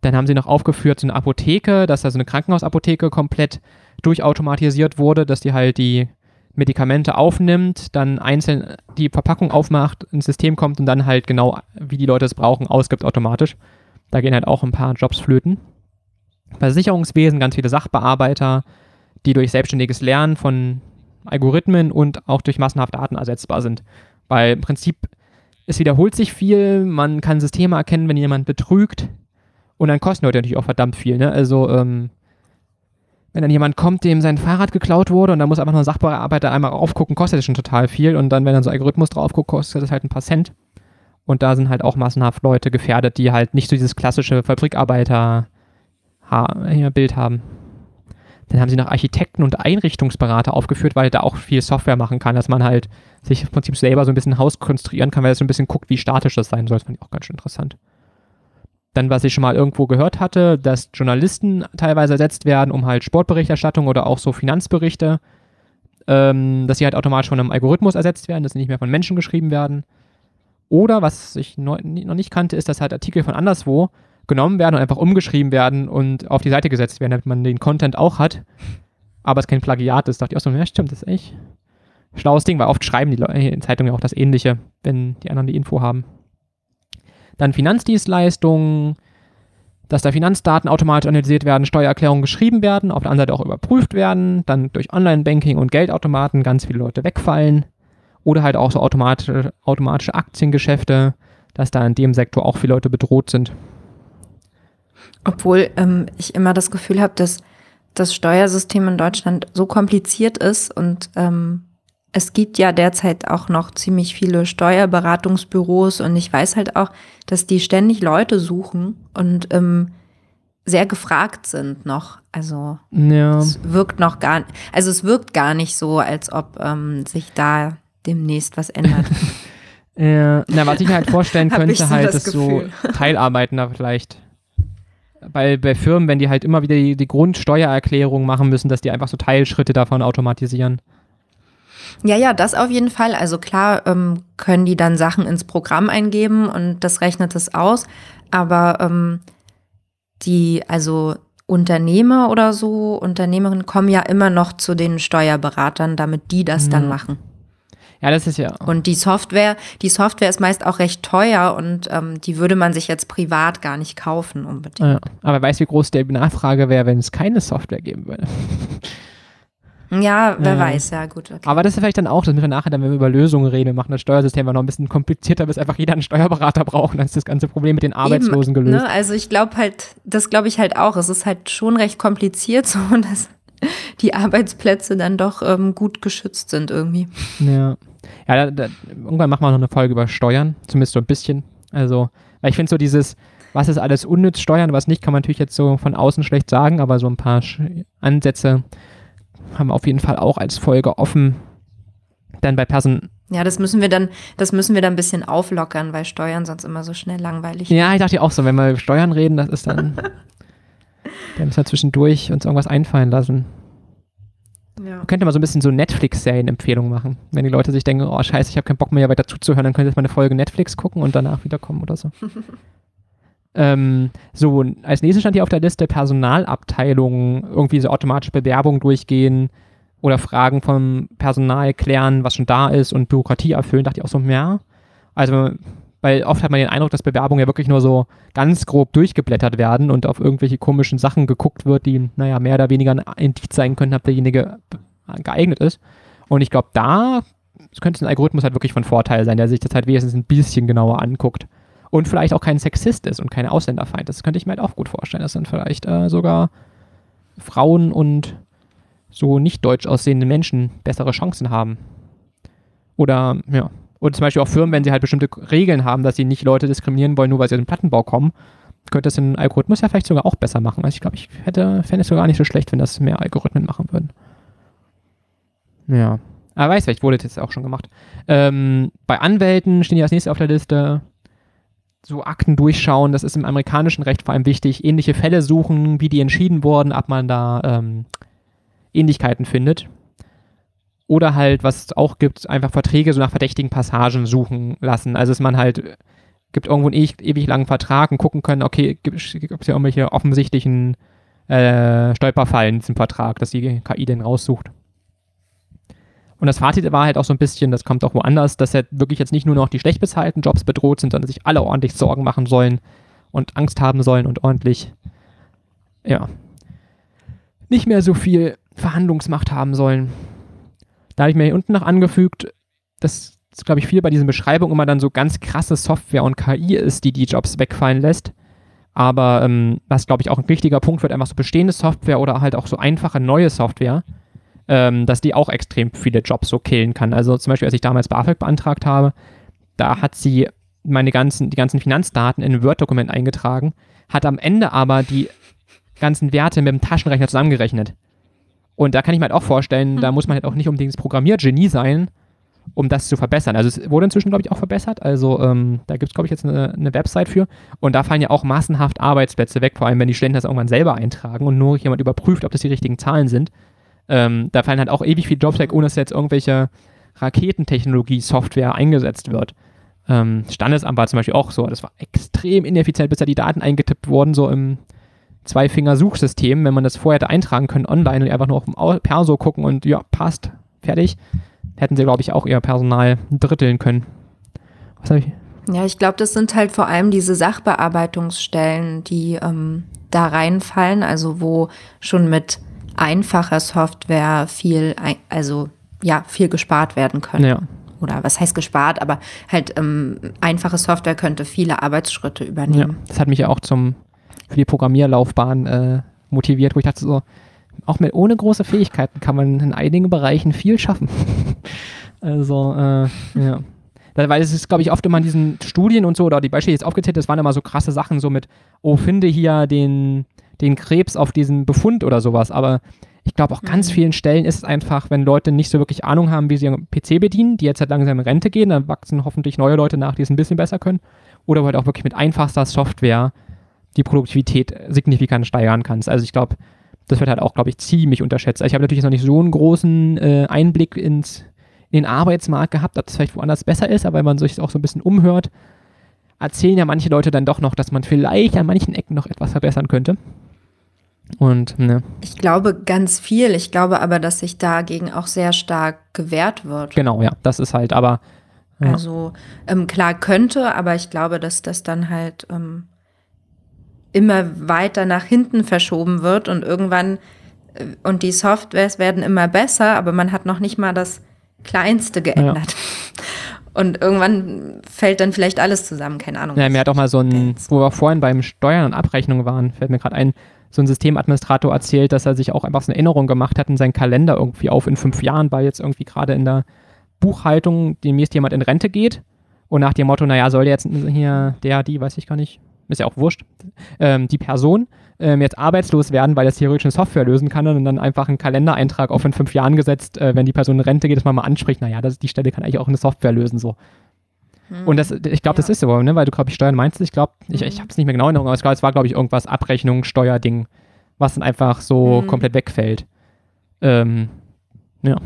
Dann haben sie noch aufgeführt, so eine Apotheke, dass da so eine Krankenhausapotheke komplett durchautomatisiert wurde, dass die halt die Medikamente aufnimmt, dann einzeln die Verpackung aufmacht, ins System kommt und dann halt genau, wie die Leute es brauchen, ausgibt automatisch. Da gehen halt auch ein paar Jobs flöten. Versicherungswesen, ganz viele Sachbearbeiter, die durch selbstständiges Lernen von Algorithmen und auch durch massenhaft Daten ersetzbar sind. Weil im Prinzip, es wiederholt sich viel, man kann Systeme erkennen, wenn jemand betrügt und dann kosten Leute natürlich auch verdammt viel. Ne? Also, ähm, wenn dann jemand kommt, dem sein Fahrrad geklaut wurde und dann muss einfach nur ein Sachbearbeiter einmal aufgucken, kostet das schon total viel und dann, wenn dann so ein Algorithmus drauf guckt, kostet das halt ein paar Cent. Und da sind halt auch massenhaft Leute gefährdet, die halt nicht so dieses klassische Fabrikarbeiter-Bild haben. Dann haben sie noch Architekten und Einrichtungsberater aufgeführt, weil da auch viel Software machen kann, dass man halt sich im Prinzip selber so ein bisschen Haus konstruieren kann, weil es so ein bisschen guckt, wie statisch das sein soll. Das fand ich auch ganz schön interessant. Dann, was ich schon mal irgendwo gehört hatte, dass Journalisten teilweise ersetzt werden, um halt Sportberichterstattung oder auch so Finanzberichte, ähm, dass sie halt automatisch von einem Algorithmus ersetzt werden, dass sie nicht mehr von Menschen geschrieben werden. Oder, was ich noch nicht kannte, ist, dass halt Artikel von anderswo genommen werden und einfach umgeschrieben werden und auf die Seite gesetzt werden, damit man den Content auch hat, aber es kein Plagiat ist. Da dachte ich auch so, ja stimmt, das ist echt ein schlaues Ding, weil oft schreiben die Leute Zeitungen ja auch das Ähnliche, wenn die anderen die Info haben. Dann Finanzdienstleistungen, dass da Finanzdaten automatisch analysiert werden, Steuererklärungen geschrieben werden, auf der anderen Seite auch überprüft werden, dann durch Online-Banking und Geldautomaten ganz viele Leute wegfallen oder halt auch so automatische, automatische Aktiengeschäfte, dass da in dem Sektor auch viele Leute bedroht sind. Obwohl ähm, ich immer das Gefühl habe, dass das Steuersystem in Deutschland so kompliziert ist und ähm, es gibt ja derzeit auch noch ziemlich viele Steuerberatungsbüros und ich weiß halt auch, dass die ständig Leute suchen und ähm, sehr gefragt sind noch. Also Ja. es wirkt noch gar, also es wirkt gar nicht so, als ob ähm, sich da demnächst was ändert. Ja, na, was ich mir halt vorstellen könnte, so halt, das ist so Gefühl. Teilarbeitender vielleicht. Bei, bei Firmen, wenn die halt immer wieder die, die Grundsteuererklärung machen müssen, dass die einfach so Teilschritte davon automatisieren. Ja, ja, das auf jeden Fall. Also klar ähm, können die dann Sachen ins Programm eingeben und das rechnet es aus. Aber ähm, die, also Unternehmer oder so, Unternehmerinnen kommen ja immer noch zu den Steuerberatern, damit die das dann Mhm. machen. Ja, das ist ja. Und die Software, die Software ist meist auch recht teuer und ähm, die würde man sich jetzt privat gar nicht kaufen unbedingt. ja. Aber weißt du, wie groß die Nachfrage wäre, wenn es keine Software geben würde? Ja, wer Ja. weiß, ja gut. Okay. Aber das ist vielleicht dann auch, dass wir nachher, dann, wenn wir über Lösungen reden, wir machen das Steuersystem noch ein bisschen komplizierter, bis einfach jeder einen Steuerberater braucht. Und dann ist das ganze Problem mit den Arbeitslosen Eben, gelöst. Ne? Also ich glaube halt, das glaube ich halt auch. Es ist halt schon recht kompliziert, so dass die Arbeitsplätze dann doch ähm, gut geschützt sind irgendwie. Ja. Ja, da, da, irgendwann machen wir noch eine Folge über Steuern, zumindest so ein bisschen. Also, weil ich finde so dieses, was ist alles unnütz Steuern, was nicht, kann man natürlich jetzt so von außen schlecht sagen, aber so ein paar Ansätze haben wir auf jeden Fall auch als Folge offen. Dann bei Person. Ja, das müssen wir dann, das müssen wir dann ein bisschen auflockern, weil Steuern sonst immer so schnell langweilig. Ja, ich dachte ja auch so, wenn wir über Steuern reden, das ist dann. da müssen wir zwischendurch uns irgendwas einfallen lassen. Ja. Man könnte mal so ein bisschen so Netflix-Serien-Empfehlungen machen. Wenn die Leute sich denken, oh scheiße, ich habe keinen Bock mehr weiter zuzuhören, dann könnt ihr jetzt mal eine Folge Netflix gucken und danach wiederkommen oder so. ähm, so, als nächstes stand hier auf der Liste Personalabteilungen, irgendwie so automatische Bewerbungen durchgehen oder Fragen vom Personal klären, was schon da ist und Bürokratie erfüllen. Dachte ich auch so, ja. Also, weil oft hat man den Eindruck, dass Bewerbungen ja wirklich nur so ganz grob durchgeblättert werden und auf irgendwelche komischen Sachen geguckt wird, die, naja, mehr oder weniger ein Indiz sein können, ob derjenige geeignet ist. Und ich glaube, da könnte ein Algorithmus halt wirklich von Vorteil sein, der sich das halt wenigstens ein bisschen genauer anguckt. Und vielleicht auch kein Sexist ist und kein Ausländerfeind. Das könnte ich mir halt auch gut vorstellen, dass dann vielleicht äh, sogar Frauen und so nicht deutsch aussehende Menschen bessere Chancen haben. Oder, ja. Und zum Beispiel auch Firmen, wenn sie halt bestimmte Regeln haben, dass sie nicht Leute diskriminieren wollen, nur weil sie aus dem Plattenbau kommen, könnte das ein Algorithmus ja vielleicht sogar auch besser machen. Also ich glaube, ich hätte, fände es sogar nicht so schlecht, wenn das mehr Algorithmen machen würden. Ja. Aber weiß vielleicht wurde das jetzt auch schon gemacht. Ähm, bei Anwälten stehen ja als nächstes auf der Liste so Akten durchschauen, das ist im amerikanischen Recht vor allem wichtig, ähnliche Fälle suchen, wie die entschieden wurden, ob man da ähm, Ähnlichkeiten findet. Oder halt, was es auch gibt, einfach Verträge so nach verdächtigen Passagen suchen lassen. Also dass man halt gibt irgendwo einen ewig, langen Vertrag und gucken können, okay, gibt es hier irgendwelche offensichtlichen äh, Stolperfallen zum Vertrag, dass die KI den raussucht. Und das Fazit war halt auch so ein bisschen, das kommt auch woanders, dass halt wirklich jetzt nicht nur noch die schlecht bezahlten Jobs bedroht sind, sondern sich alle ordentlich Sorgen machen sollen und Angst haben sollen und ordentlich, ja, nicht mehr so viel Verhandlungsmacht haben sollen. Da habe ich mir hier unten noch angefügt, dass, glaube ich, viel bei diesen Beschreibungen immer dann so ganz krasse Software und KI ist, die die Jobs wegfallen lässt. Aber ähm, was, glaube ich, auch ein wichtiger Punkt wird, einfach so bestehende Software oder halt auch so einfache neue Software, ähm, dass die auch extrem viele Jobs so killen kann. Also zum Beispiel, als ich damals BAföG beantragt habe, da hat sie meine ganzen, die ganzen Finanzdaten in ein Word-Dokument eingetragen, hat am Ende aber die ganzen Werte mit dem Taschenrechner zusammengerechnet. Und da kann ich mir halt auch vorstellen, mhm. da muss man halt auch nicht unbedingt das Programmiergenie sein, um das zu verbessern. Also es wurde inzwischen, glaube ich, auch verbessert. Also ähm, da gibt es, glaube ich, jetzt eine, eine, Website für. Und da fallen ja auch massenhaft Arbeitsplätze weg, vor allem wenn die Studenten das irgendwann selber eintragen und nur jemand überprüft, ob das die richtigen Zahlen sind. Ähm, da fallen halt auch ewig viele Jobs weg, ohne dass jetzt irgendwelche Raketentechnologie-Software eingesetzt wird. Ähm, Standesamt war zum Beispiel auch so. Das war extrem ineffizient, bis da die Daten eingetippt wurden, so im Zwei-Finger-Suchsystem. Wenn man das vorher hätte eintragen können online und einfach nur auf dem Perso gucken und ja, passt, fertig, hätten sie, glaube ich, auch ihr Personal dritteln können. Was habe ich? Ja, ich glaube, das sind halt vor allem diese Sachbearbeitungsstellen, die ähm, da reinfallen, also wo schon mit einfacher Software viel, also ja, viel gespart werden könnte. Ja. Oder was heißt gespart, aber halt ähm, einfache Software könnte viele Arbeitsschritte übernehmen. Ja, das hat mich ja auch zum, für die Programmierlaufbahn äh, motiviert, wo ich dachte so, auch mit ohne große Fähigkeiten kann man in einigen Bereichen viel schaffen. also, äh, ja. Weil es ist, glaube ich, oft immer in diesen Studien und so, oder die Beispiele, die jetzt aufgezählt das waren immer so krasse Sachen, so mit, oh, finde hier den, den Krebs auf diesen Befund oder sowas. Aber ich glaube, auch ganz mhm. vielen Stellen ist es einfach, wenn Leute nicht so wirklich Ahnung haben, wie sie ihren PC bedienen, die jetzt halt langsam in Rente gehen, dann wachsen hoffentlich neue Leute nach, die es ein bisschen besser können. Oder halt auch wirklich mit einfachster Software die Produktivität signifikant steigern kannst. Also ich glaube, das wird halt auch, glaube ich, ziemlich unterschätzt. Also ich habe natürlich noch nicht so einen großen äh, Einblick ins, in den Arbeitsmarkt gehabt, ob das vielleicht woanders besser ist, aber wenn man sich auch so ein bisschen umhört, erzählen ja manche Leute dann doch noch, dass man vielleicht an manchen Ecken noch etwas verbessern könnte. Und ne. Ich glaube ganz viel. Ich glaube aber, dass sich dagegen auch sehr stark gewehrt wird. Genau, ja. Das ist halt aber. Ja. Also ähm, klar könnte, aber ich glaube, dass das dann halt ähm, immer weiter nach hinten verschoben wird und irgendwann äh, und die Softwares werden immer besser, aber man hat noch nicht mal das Kleinste geändert. Ja. Und irgendwann fällt dann vielleicht alles zusammen, keine Ahnung. Ja, mir hat auch mal so ein, wo wir vorhin beim Steuern und Abrechnung waren, fällt mir gerade ein, so ein Systemadministrator erzählt, dass er sich auch einfach so eine Erinnerung gemacht hat in seinen Kalender irgendwie auf in fünf Jahren, weil jetzt irgendwie gerade in der Buchhaltung demnächst jemand in Rente geht und nach dem Motto, naja, soll jetzt hier der, die, weiß ich gar nicht, ist ja auch wurscht, ähm, die Person ähm, jetzt arbeitslos werden, weil das theoretisch eine Software lösen kann und dann einfach einen Kalendereintrag auf in fünf Jahren gesetzt, äh, wenn die Person in Rente geht, dass man mal anspricht, naja, das, die Stelle kann eigentlich auch eine Software lösen, so. Und das, ich glaube, ja. das ist so, ne? weil du, glaube ich, Steuern meinst. Ich glaube, ich, ich mhm. habe es nicht mehr genau in Erinnerung, aber ich glaube, es war, glaube ich, irgendwas Abrechnung, Steuerding, was dann einfach so mhm. komplett wegfällt. Ähm, ja.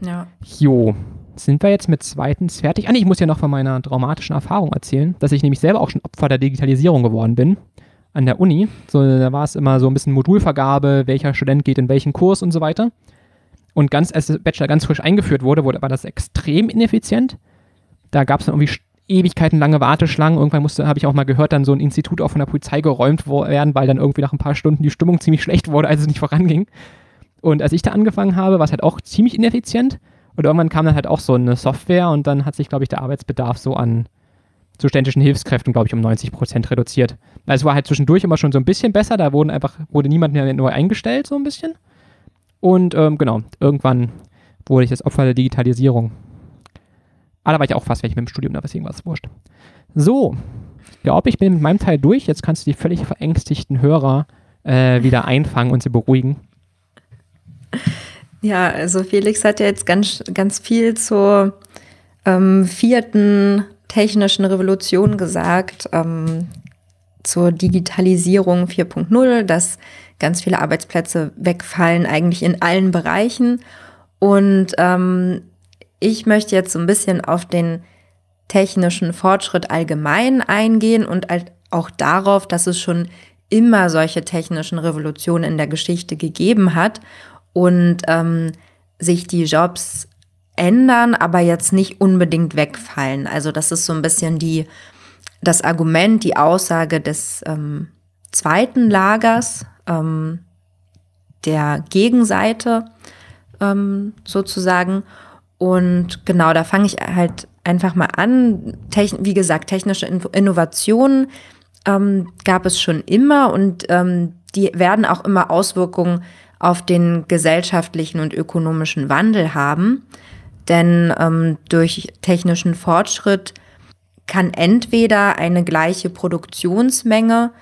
Ja. Jo. Sind wir jetzt mit zweitens fertig? Ah, nee, ich muss ja noch von meiner traumatischen Erfahrung erzählen, dass ich nämlich selber auch schon Opfer der Digitalisierung geworden bin an der Uni. So, da war es immer so ein bisschen Modulvergabe, welcher Student geht in welchen Kurs und so weiter. Und ganz als der Bachelor ganz frisch eingeführt wurde, wurde war das extrem ineffizient da gab es dann irgendwie Ewigkeiten lange Warteschlangen. Irgendwann musste, habe ich auch mal gehört, dann so ein Institut auch von der Polizei geräumt werden, weil dann irgendwie nach ein paar Stunden die Stimmung ziemlich schlecht wurde, als es nicht voranging. Und als ich da angefangen habe, war es halt auch ziemlich ineffizient. Und irgendwann kam dann halt auch so eine Software und dann hat sich, glaube ich, der Arbeitsbedarf so an zu ständischen Hilfskräften, glaube ich, um 90 Prozent reduziert. Also es war halt zwischendurch immer schon so ein bisschen besser, da wurden einfach, wurde niemand mehr neu eingestellt, so ein bisschen. Und ähm, genau, irgendwann wurde ich das Opfer der Digitalisierung. Aber da war ich auch fast weg mit dem Studium, da deswegen war es wurscht. So, ich glaube, ich bin mit meinem Teil durch. Jetzt kannst du die völlig verängstigten Hörer äh, wieder einfangen und sie beruhigen. Ja, also Felix hat ja jetzt ganz, ganz viel zur ähm, vierten technischen Revolution gesagt, ähm, zur Digitalisierung 4.0, dass ganz viele Arbeitsplätze wegfallen, eigentlich in allen Bereichen. Und ähm, ich möchte jetzt so ein bisschen auf den technischen Fortschritt allgemein eingehen und auch darauf, dass es schon immer solche technischen Revolutionen in der Geschichte gegeben hat und ähm, sich die Jobs ändern, aber jetzt nicht unbedingt wegfallen. Also das ist so ein bisschen die, das Argument, die Aussage des ähm, zweiten Lagers, ähm, der Gegenseite ähm, sozusagen. Und genau, da fange ich halt einfach mal an. Techn wie gesagt, technische Innovationen ähm, gab es schon immer und ähm, die werden auch immer Auswirkungen auf den gesellschaftlichen und ökonomischen Wandel haben. Denn ähm, durch technischen Fortschritt kann entweder eine gleiche Produktionsmenge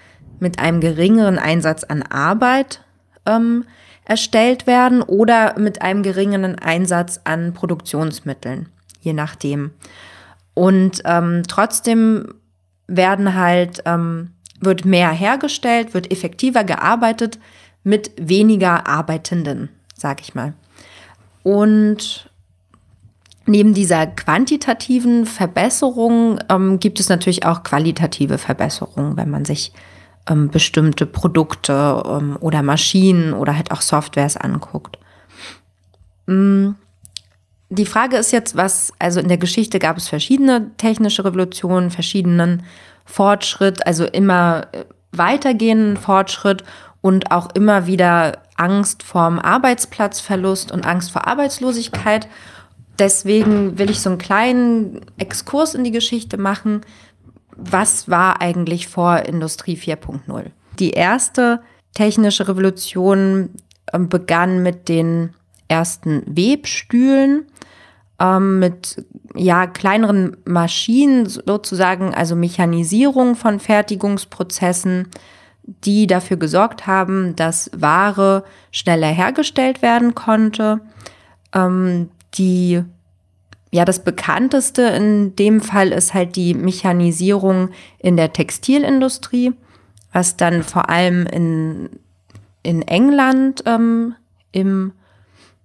mit einem geringeren Einsatz an Arbeit ähm, erstellt werden oder mit einem geringeren Einsatz an Produktionsmitteln, je nachdem. Und ähm, trotzdem werden halt, ähm, wird mehr hergestellt, wird effektiver gearbeitet mit weniger Arbeitenden, sag ich mal. Und Neben dieser quantitativen Verbesserung ähm, gibt es natürlich auch qualitative Verbesserungen, wenn man sich ähm, bestimmte Produkte ähm, oder Maschinen oder halt auch Softwares anguckt. Mm, die Frage ist jetzt, was, also in der Geschichte gab es verschiedene technische Revolutionen, verschiedenen Fortschritt, also immer äh, weitergehenden Fortschritt und auch immer wieder Angst vorm Arbeitsplatzverlust und Angst vor Arbeitslosigkeit deswegen will ich so einen kleinen Exkurs in die Geschichte machen. Was war eigentlich vor Industrie 4.0? Die erste technische Revolution ähm, begann mit den ersten Webstühlen, ähm, mit ja, kleineren Maschinen sozusagen, also Mechanisierung von Fertigungsprozessen, die dafür gesorgt haben, dass Ware schneller hergestellt werden konnte. Ähm, die, ja, das bekannteste in dem Fall ist halt die Mechanisierung in der Textilindustrie, was dann vor allem in, in England ähm, im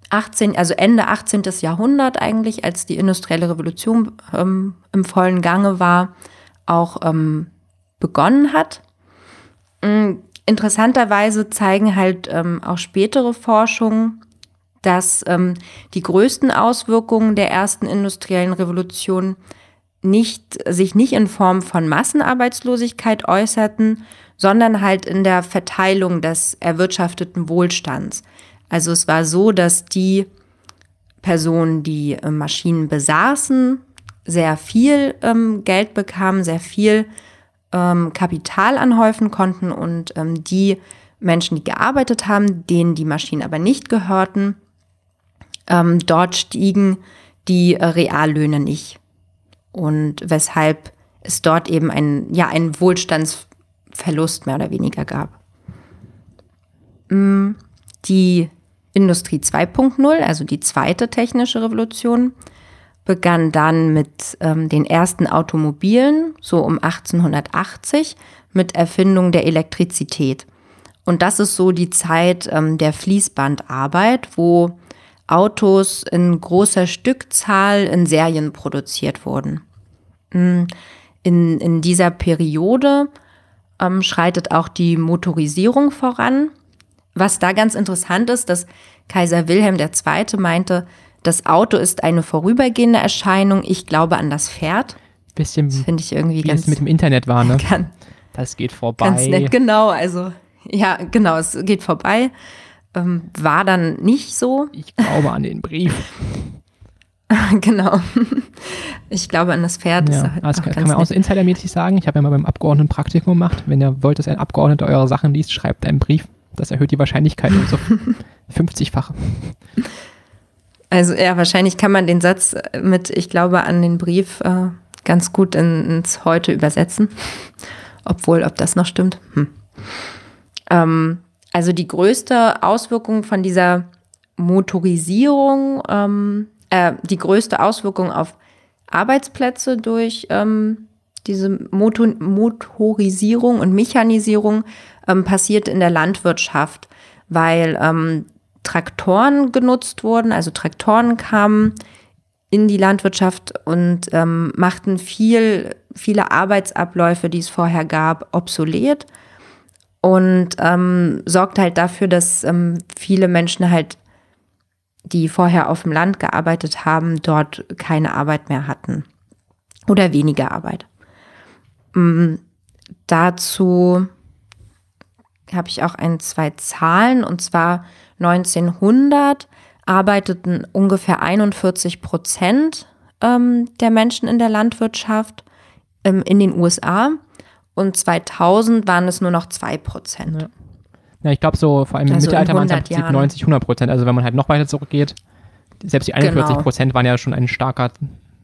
18, also Ende 18. Jahrhundert eigentlich, als die industrielle Revolution ähm, im vollen Gange war, auch ähm, begonnen hat. Ähm, interessanterweise zeigen halt ähm, auch spätere Forschungen, dass ähm, die größten Auswirkungen der ersten industriellen Revolution nicht, sich nicht in Form von Massenarbeitslosigkeit äußerten, sondern halt in der Verteilung des erwirtschafteten Wohlstands. Also es war so, dass die Personen, die äh, Maschinen besaßen, sehr viel ähm, Geld bekamen, sehr viel ähm, Kapital anhäufen konnten und ähm, die Menschen, die gearbeitet haben, denen die Maschinen aber nicht gehörten, ähm, dort stiegen die äh, Reallöhne nicht. Und weshalb es dort eben ein, ja, einen Wohlstandsverlust mehr oder weniger gab. Mm, die Industrie 2.0, also die zweite technische Revolution, begann dann mit ähm, den ersten Automobilen, so um 1880, mit Erfindung der Elektrizität. Und das ist so die Zeit ähm, der Fließbandarbeit, wo Autos in großer Stückzahl in Serien produziert wurden. Mm, in, in dieser Periode ähm, schreitet auch die Motorisierung voran. Was da ganz interessant ist, dass Kaiser Wilhelm II. meinte, das Auto ist eine vorübergehende Erscheinung, ich glaube an das Pferd. Bisschen, das finde ich irgendwie wie ganz. es mit dem Internet war, ne? Kann, das geht vorbei. Ganz nett, genau. Also, ja, genau, es geht vorbei. ähm, war dann nicht so. Ich glaube an den Brief. genau. Ich glaube an das Pferd. Ja, halt das kann, kann man auch so insidermäßig sagen. Ich habe ja mal beim Abgeordneten Praktikum gemacht. Wenn ihr wollt, dass ein Abgeordneter eure Sachen liest, schreibt einen Brief. Das erhöht die Wahrscheinlichkeit um so 50-fache. Also ja, wahrscheinlich kann man den Satz mit, ich glaube an den Brief, äh, ganz gut in, ins Heute übersetzen. Obwohl, ob das noch stimmt. Hm. Ähm, also die größte Auswirkung von dieser Motorisierung, ähm, äh, die größte Auswirkung auf Arbeitsplätze durch ähm, diese Motor Motorisierung und Mechanisierung ähm, passiert in der Landwirtschaft, weil ähm, Traktoren genutzt wurden, also Traktoren kamen in die Landwirtschaft und ähm, machten viel, viele Arbeitsabläufe, die es vorher gab, obsolet und ähm, sorgt halt dafür, dass ähm, viele Menschen halt, die vorher auf dem Land gearbeitet haben, dort keine Arbeit mehr hatten oder weniger Arbeit. Ähm, dazu habe ich auch ein, zwei Zahlen und zwar 1900 arbeiteten ungefähr 41 Prozent ähm, der Menschen in der Landwirtschaft ähm, in den USA und 2000 waren es nur noch 2 Prozent. Ja. ja. ich glaube so, vor allem im Also Mittelalter waren es 100 halt Jahren. 90, 100 Prozent. Also wenn man halt noch weiter zurückgeht, selbst die 41 Genau. Prozent waren ja schon ein starker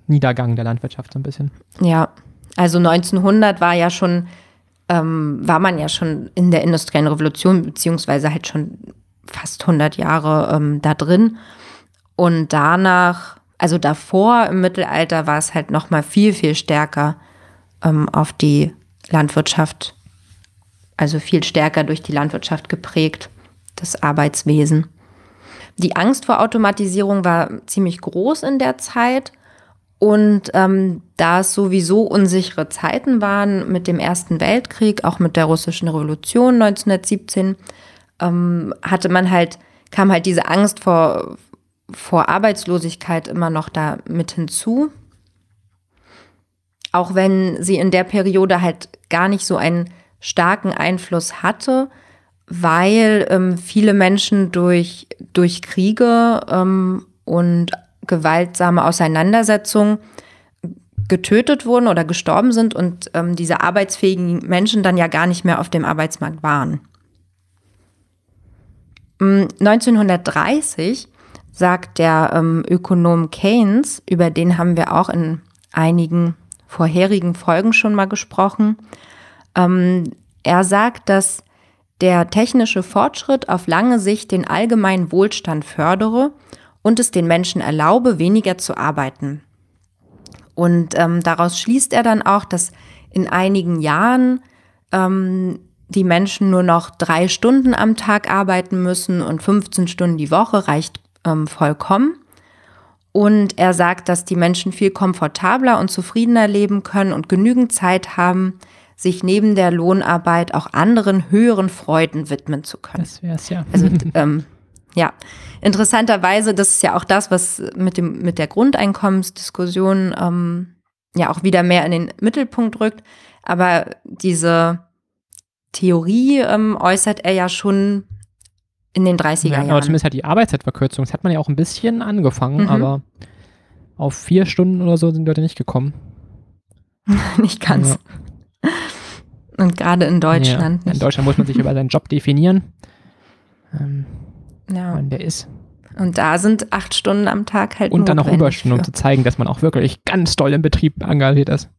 Niedergang der Landwirtschaft so ein bisschen. Ja, also 1900 war ja schon, ähm, war man ja schon in der industriellen Revolution, beziehungsweise halt schon fast 100 Jahre ähm, da drin. Und danach, also davor im Mittelalter war es halt noch mal viel, viel stärker ähm, auf die Landwirtschaft, also viel stärker durch die Landwirtschaft geprägt, das Arbeitswesen. Die Angst vor Automatisierung war ziemlich groß in der Zeit. Und ähm, da es sowieso unsichere Zeiten waren mit dem Ersten Weltkrieg, auch mit der russischen Revolution 1917, ähm, hatte man halt, kam halt diese Angst vor, vor Arbeitslosigkeit immer noch da mit hinzu. Auch wenn sie in der Periode halt gar nicht so einen starken Einfluss hatte, weil ähm, viele Menschen durch, durch Kriege ähm, und gewaltsame Auseinandersetzungen getötet wurden oder gestorben sind und ähm, diese arbeitsfähigen Menschen dann ja gar nicht mehr auf dem Arbeitsmarkt waren. Mm, 1930 sagt der ähm, Ökonom Keynes, über den haben wir auch in einigen vorherigen Folgen schon mal gesprochen, ähm, er sagt, dass der technische Fortschritt auf lange Sicht den allgemeinen Wohlstand fördere und es den Menschen erlaube, weniger zu arbeiten. Und ähm, daraus schließt er dann auch, dass in einigen Jahren ähm, die Menschen nur noch drei Stunden am Tag arbeiten müssen und 15 Stunden die Woche reicht ähm, vollkommen. Und er sagt, dass die Menschen viel komfortabler und zufriedener leben können und genügend Zeit haben, sich neben der Lohnarbeit auch anderen höheren Freuden widmen zu können. Das wäre es ja. Also ähm, ja, interessanterweise, das ist ja auch das, was mit, dem, mit der Grundeinkommensdiskussion ähm, ja auch wieder mehr in den Mittelpunkt rückt. Aber diese Theorie ähm, äußert er ja schon in den 30er ja, aber Jahren. zumindest halt die Arbeitszeitverkürzung. Das hat man ja auch ein bisschen angefangen, Mhm. aber auf vier Stunden oder so sind die Leute nicht gekommen. Nicht ganz. Und gerade in Deutschland Ja. In nicht. Deutschland muss man sich über seinen Job definieren. Ähm, ja. wann der ist. Und da sind acht Stunden am Tag halt Und dann noch notwendig Überstunden, um für. zu zeigen, dass man auch wirklich ganz doll im Betrieb engagiert ist.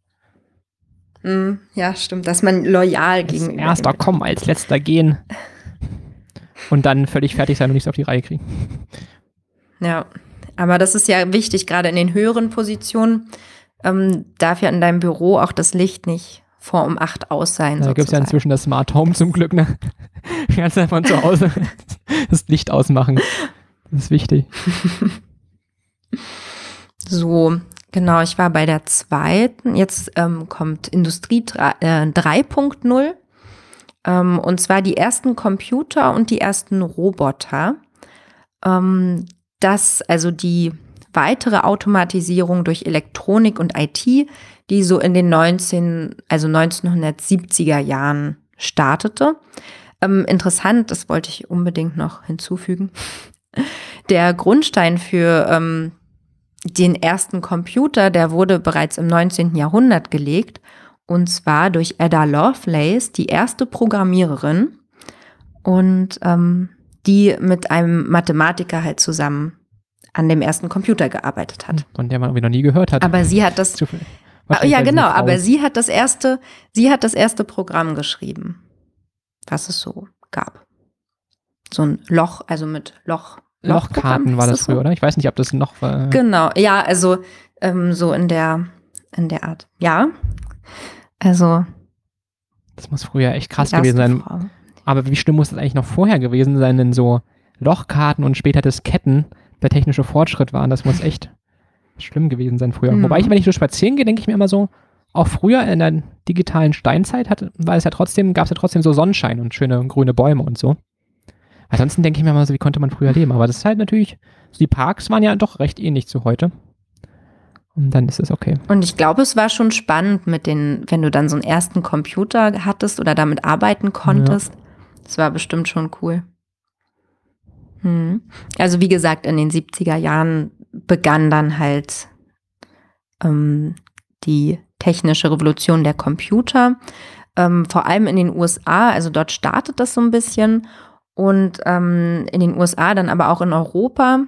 Mm, Ja, stimmt, dass man loyal Als gegenüber erster kommen, als letzter gehen. Und dann völlig fertig sein und nichts auf die Reihe kriegen. Ja, aber das ist ja wichtig, gerade in den höheren Positionen ähm, darf ja in deinem Büro auch das Licht nicht vor um acht aus sein. Da gibt es ja inzwischen das Smart Home zum Glück, ne? Du kannst einfach von zu Hause das Licht ausmachen. Das ist wichtig. So, genau, ich war bei der zweiten. Jetzt ähm, kommt Industrie drei- äh, 3.0. Ähm, und zwar die ersten Computer und die ersten Roboter. Ähm, das, also die weitere Automatisierung durch Elektronik und IT, die so in den 19, also 1970er Jahren startete. Ähm, interessant, das wollte ich unbedingt noch hinzufügen. Der Grundstein für ähm, den ersten Computer, der wurde bereits im 19. Jahrhundert gelegt. Und zwar durch Ada Lovelace, die erste Programmiererin. Und ähm, die mit einem Mathematiker halt zusammen an dem ersten Computer gearbeitet hat. Von der man irgendwie noch nie gehört hat. Aber sie hat das. Ja, genau, aber sie hat das erste, sie hat das erste Programm geschrieben, was es so gab. So ein Loch, also mit Loch. Lochkarten war das, früher, so? oder? Ich weiß nicht, ob das noch war. Genau, ja, also ähm, so in der, in der Art. Ja. Also. Das muss früher echt krass gewesen sein. Frau. Aber wie schlimm muss das eigentlich noch vorher gewesen sein, denn so Lochkarten und später Disketten der technische Fortschritt waren? Das muss echt schlimm gewesen sein früher. Mhm. Wobei ich, wenn ich so spazieren gehe, denke ich mir immer so, auch früher in der digitalen Steinzeit hat, war es ja trotzdem, gab es ja trotzdem so Sonnenschein und schöne grüne Bäume und so. Ansonsten denke ich mir immer so, wie konnte man früher leben? Aber das ist halt natürlich, die Parks waren ja doch recht ähnlich zu heute. Und dann ist es okay. Und ich glaube, es war schon spannend mit den, wenn du dann so einen ersten Computer hattest oder damit arbeiten konntest. Ja. Das war bestimmt schon cool. Hm. Also wie gesagt, in den 70er Jahren begann dann halt ähm, die technische Revolution der Computer. Ähm, vor allem in den USA, also dort startet das so ein bisschen. Und ähm, in den USA, dann aber auch in Europa,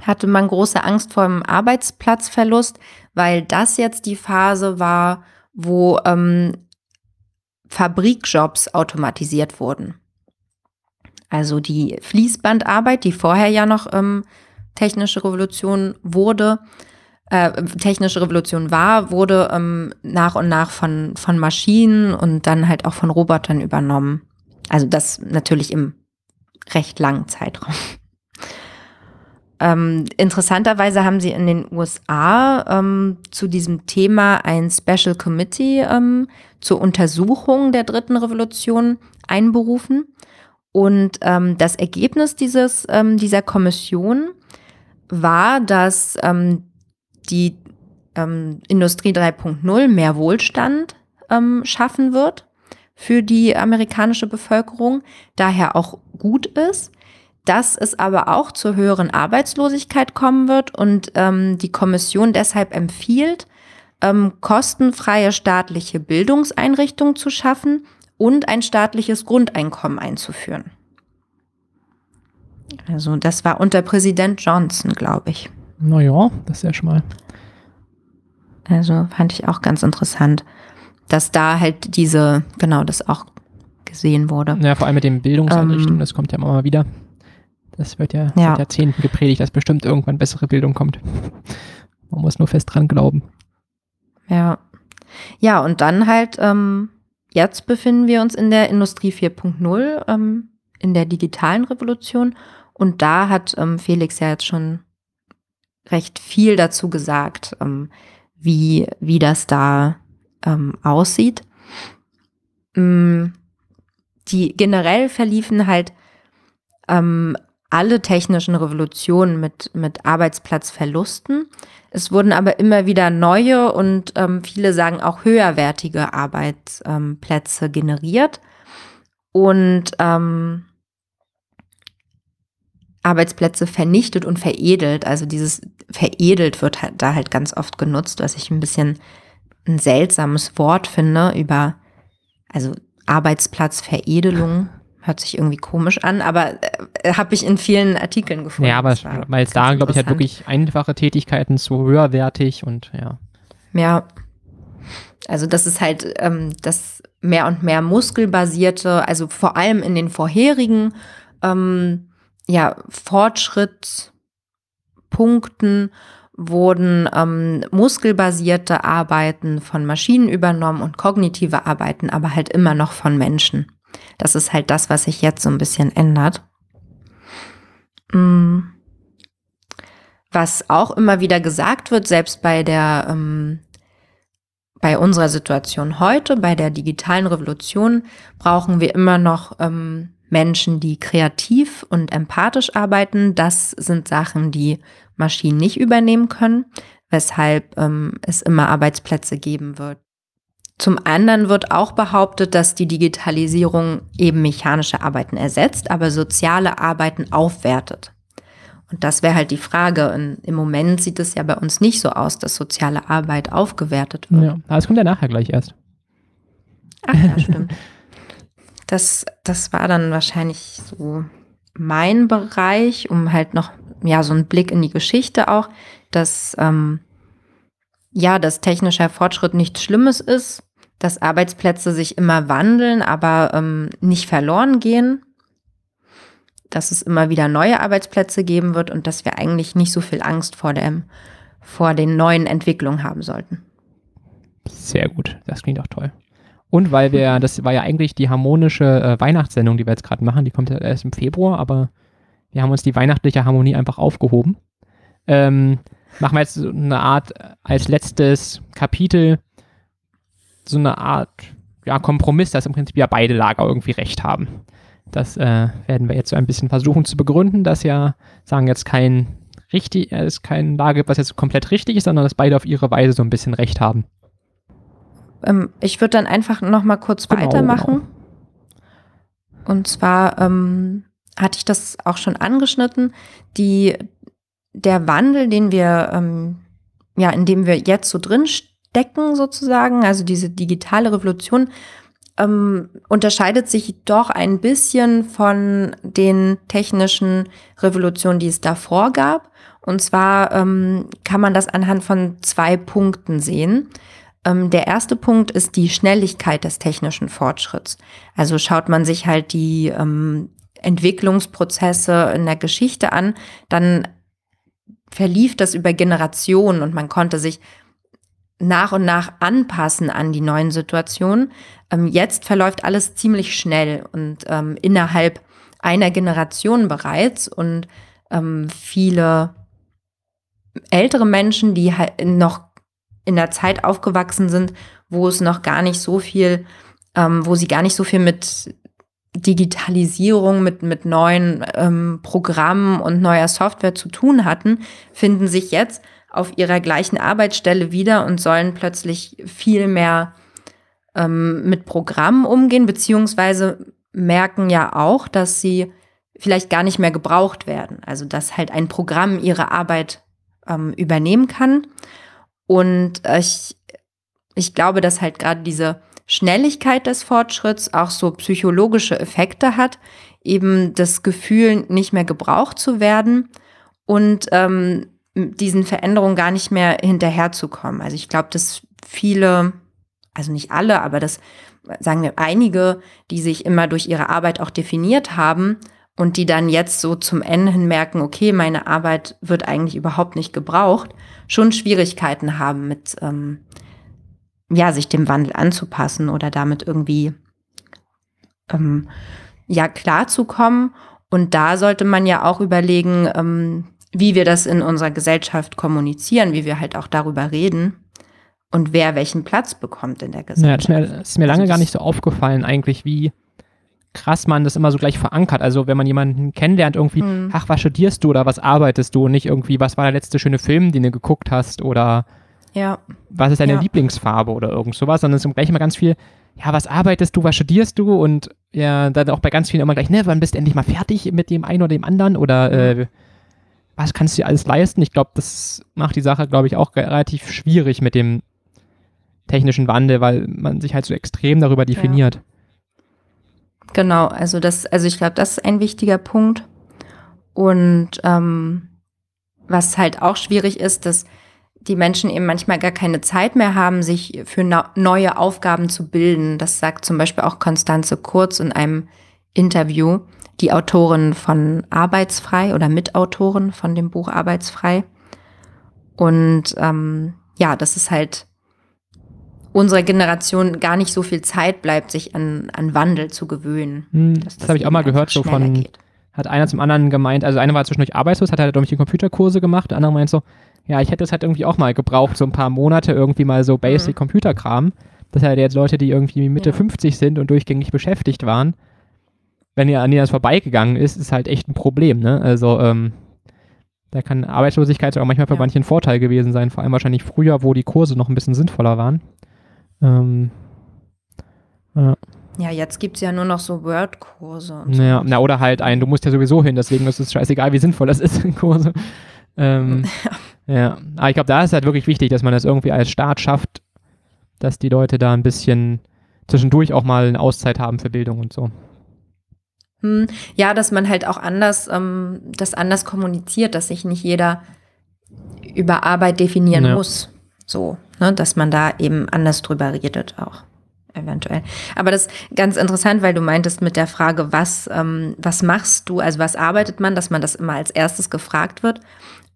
hatte man große Angst vor dem Arbeitsplatzverlust, weil das jetzt die Phase war, wo ähm, Fabrikjobs automatisiert wurden. Also die Fließbandarbeit, die vorher ja noch ähm, technische Revolution wurde, äh, technische Revolution war, wurde ähm, nach und nach von, von Maschinen und dann halt auch von Robotern übernommen. Also das natürlich im recht langen Zeitraum. Ähm, interessanterweise haben sie in den USA ähm, zu diesem Thema ein Special Committee ähm, zur Untersuchung der dritten Revolution einberufen. Und ähm, das Ergebnis dieses, ähm, dieser Kommission war, dass ähm, die Industrie 3.0 mehr Wohlstand schaffen wird für die amerikanische Bevölkerung, daher auch gut ist dass es aber auch zur höheren Arbeitslosigkeit kommen wird und ähm, die Kommission deshalb empfiehlt, ähm, kostenfreie staatliche Bildungseinrichtungen zu schaffen und ein staatliches Grundeinkommen einzuführen. Also das war unter Präsident Johnson, glaube ich. Naja, das ist ja schon mal. Also fand ich auch ganz interessant, dass da halt diese, genau, das auch gesehen wurde. Ja, vor allem mit den Bildungseinrichtungen, ähm, das kommt ja immer mal wieder. Das wird ja, ja. seit Jahrzehnten gepredigt, dass bestimmt irgendwann bessere Bildung kommt. Man muss nur fest dran glauben. Ja. Ja, und dann halt, ähm, jetzt befinden wir uns in der Industrie 4.0, ähm, in der digitalen Revolution. Und da hat ähm, Felix ja jetzt schon recht viel dazu gesagt, ähm, wie, wie das da ähm, aussieht. Mm, die generell verliefen halt ähm, alle technischen Revolutionen mit, mit Arbeitsplatzverlusten. Es wurden aber immer wieder neue und ähm, viele sagen auch höherwertige Arbeitsplätze ähm, generiert. Und ähm, Arbeitsplätze vernichtet und veredelt. Also dieses veredelt wird halt da halt ganz oft genutzt, was ich ein bisschen ein seltsames Wort finde über, also Arbeitsplatzveredelung hört sich irgendwie komisch an, aber äh, habe ich in vielen Artikeln gefunden. Ja, aber weil es da, glaube ich, halt wirklich einfache Tätigkeiten zu höherwertig und ja. Ja, also das ist halt ähm, das mehr und mehr muskelbasierte, also vor allem in den vorherigen ähm, ja, Fortschrittspunkten wurden ähm, muskelbasierte Arbeiten von Maschinen übernommen und kognitive Arbeiten aber halt immer noch von Menschen. Das ist halt das, was sich jetzt so ein bisschen ändert. Mm. Was auch immer wieder gesagt wird, selbst bei der, ähm, bei unserer Situation heute, bei der digitalen Revolution, brauchen wir immer noch ähm, Menschen, die kreativ und empathisch arbeiten. Das sind Sachen, die Maschinen nicht übernehmen können, weshalb ähm, es immer Arbeitsplätze geben wird, zum anderen wird auch behauptet, dass die Digitalisierung eben mechanische Arbeiten ersetzt, aber soziale Arbeiten aufwertet. Und das wäre halt die Frage. Und Im Moment sieht es ja bei uns nicht so aus, dass soziale Arbeit aufgewertet wird. Ja, aber das kommt ja nachher gleich erst. Ach ja, stimmt. das, das war dann wahrscheinlich so mein Bereich, um halt noch ja so einen Blick in die Geschichte auch, dass ähm, ja, dass technischer Fortschritt nichts Schlimmes ist, dass Arbeitsplätze sich immer wandeln, aber ähm, nicht verloren gehen, dass es immer wieder neue Arbeitsplätze geben wird und dass wir eigentlich nicht so viel Angst vor, dem, vor den neuen Entwicklungen haben sollten. Sehr gut, das klingt auch toll. Und weil wir, das war ja eigentlich die harmonische äh, Weihnachtssendung, die wir jetzt gerade machen, die kommt ja erst im Februar, aber wir haben uns die weihnachtliche Harmonie einfach aufgehoben. Ähm, machen wir jetzt so eine Art als letztes Kapitel so eine Art ja, Kompromiss, dass im Prinzip ja beide Lager irgendwie recht haben. Das äh, werden wir jetzt so ein bisschen versuchen zu begründen, dass ja, sagen jetzt kein richtig, äh, es kein Lager gibt, was jetzt komplett richtig ist, sondern dass beide auf ihre Weise so ein bisschen recht haben. Ähm, ich würde dann einfach noch mal kurz genau, weitermachen. Genau. Und zwar ähm, hatte ich das auch schon angeschnitten. Die, der Wandel, den wir, ähm, ja, in dem wir jetzt so drin stecken sozusagen, also diese digitale Revolution, ähm, unterscheidet sich doch ein bisschen von den technischen Revolutionen, die es davor gab. Und zwar ähm, kann man das anhand von zwei Punkten sehen. Ähm, der erste Punkt ist die Schnelligkeit des technischen Fortschritts. Also schaut man sich halt die ähm, Entwicklungsprozesse in der Geschichte an, dann verlief das über Generationen und man konnte sich nach und nach anpassen an die neuen Situationen. Ähm, jetzt verläuft alles ziemlich schnell und ähm, innerhalb einer Generation bereits und ähm, viele ältere Menschen, die noch in der Zeit aufgewachsen sind, wo es noch gar nicht so viel, wo sie gar nicht so viel mit Digitalisierung, mit, mit neuen ähm, Programmen und neuer Software zu tun hatten, finden sich jetzt auf ihrer gleichen Arbeitsstelle wieder und sollen plötzlich viel mehr ähm, mit Programmen umgehen, beziehungsweise merken ja auch, dass sie vielleicht gar nicht mehr gebraucht werden. Also dass halt ein Programm ihre Arbeit ähm, übernehmen kann. Und ich, ich glaube, dass halt gerade diese Schnelligkeit des Fortschritts auch so psychologische Effekte hat, eben das Gefühl, nicht mehr gebraucht zu werden und ähm, diesen Veränderungen gar nicht mehr hinterherzukommen. Also ich glaube, dass viele, also nicht alle, aber das sagen wir einige, die sich immer durch ihre Arbeit auch definiert haben und die dann jetzt so zum Ende hin merken, okay, meine Arbeit wird eigentlich überhaupt nicht gebraucht, schon Schwierigkeiten haben mit ähm, ja, sich dem Wandel anzupassen oder damit irgendwie ähm, ja klarzukommen. Und da sollte man ja auch überlegen, ähm, wie wir das in unserer Gesellschaft kommunizieren, wie wir halt auch darüber reden und wer welchen Platz bekommt in der Gesellschaft. Ja, das ist mir, lange also gar nicht so aufgefallen, eigentlich, wie krass man das immer so gleich verankert. Also wenn man jemanden kennenlernt, irgendwie, mhm. ach, was studierst du oder was arbeitest du? Und nicht irgendwie, was war der letzte schöne Film, den du geguckt hast oder ja. Was ist deine ja. Lieblingsfarbe oder irgend sowas, sondern es ist gleich immer ganz viel, ja, was arbeitest du, was studierst du und ja, dann auch bei ganz vielen immer gleich, ne, wann bist du endlich mal fertig mit dem einen oder dem anderen oder äh, was kannst du dir alles leisten? Ich glaube, das macht die Sache, glaube ich, auch relativ schwierig mit dem technischen Wandel, weil man sich halt so extrem darüber definiert. Ja. Genau, also das, also ich glaube, das ist ein wichtiger Punkt. Und ähm, was halt auch schwierig ist, dass die Menschen eben manchmal gar keine Zeit mehr haben, sich für neue Aufgaben zu bilden. Das sagt zum Beispiel auch Konstanze Kurz in einem Interview, die Autorin von Arbeitsfrei oder Mitautorin von dem Buch Arbeitsfrei. Und ähm, ja, das ist halt unserer Generation gar nicht so viel Zeit bleibt, sich an, an Wandel zu gewöhnen. Hm, das, das habe ich auch mal gehört, so von, geht. Hat einer zum anderen gemeint, also einer war zwischendurch arbeitslos, hat halt irgendwie Computerkurse gemacht, der andere meint so, ja, ich hätte es halt irgendwie auch mal gebraucht, so ein paar Monate irgendwie mal so Basic mhm. Computerkram. Das sind halt jetzt Leute, die irgendwie Mitte ja. 50 sind und durchgängig beschäftigt waren. Wenn ihr an denen das vorbeigegangen ist, ist halt echt ein Problem, ne? Also, ähm, da kann Arbeitslosigkeit auch manchmal für ja. manche ein Vorteil gewesen sein, vor allem wahrscheinlich früher, wo die Kurse noch ein bisschen sinnvoller waren. Ähm, Ja. Ja, jetzt gibt es ja nur noch so Word-Kurse. So. Ja, na, oder halt ein, du musst ja sowieso hin, deswegen ist es scheißegal, wie sinnvoll das ist, Kurse. Ähm, ja. ja. Aber ich glaube, da ist halt wirklich wichtig, dass man das irgendwie als Staat schafft, dass die Leute da ein bisschen zwischendurch auch mal eine Auszeit haben für Bildung und so. Hm, ja, dass man halt auch anders, ähm, das anders kommuniziert, dass sich nicht jeder über Arbeit definieren ja. muss. So, ne, dass man da eben anders drüber redet auch. Eventuell. Aber das ist ganz interessant, weil du meintest mit der Frage, was, ähm, was machst du, also was arbeitet man, dass man das immer als erstes gefragt wird.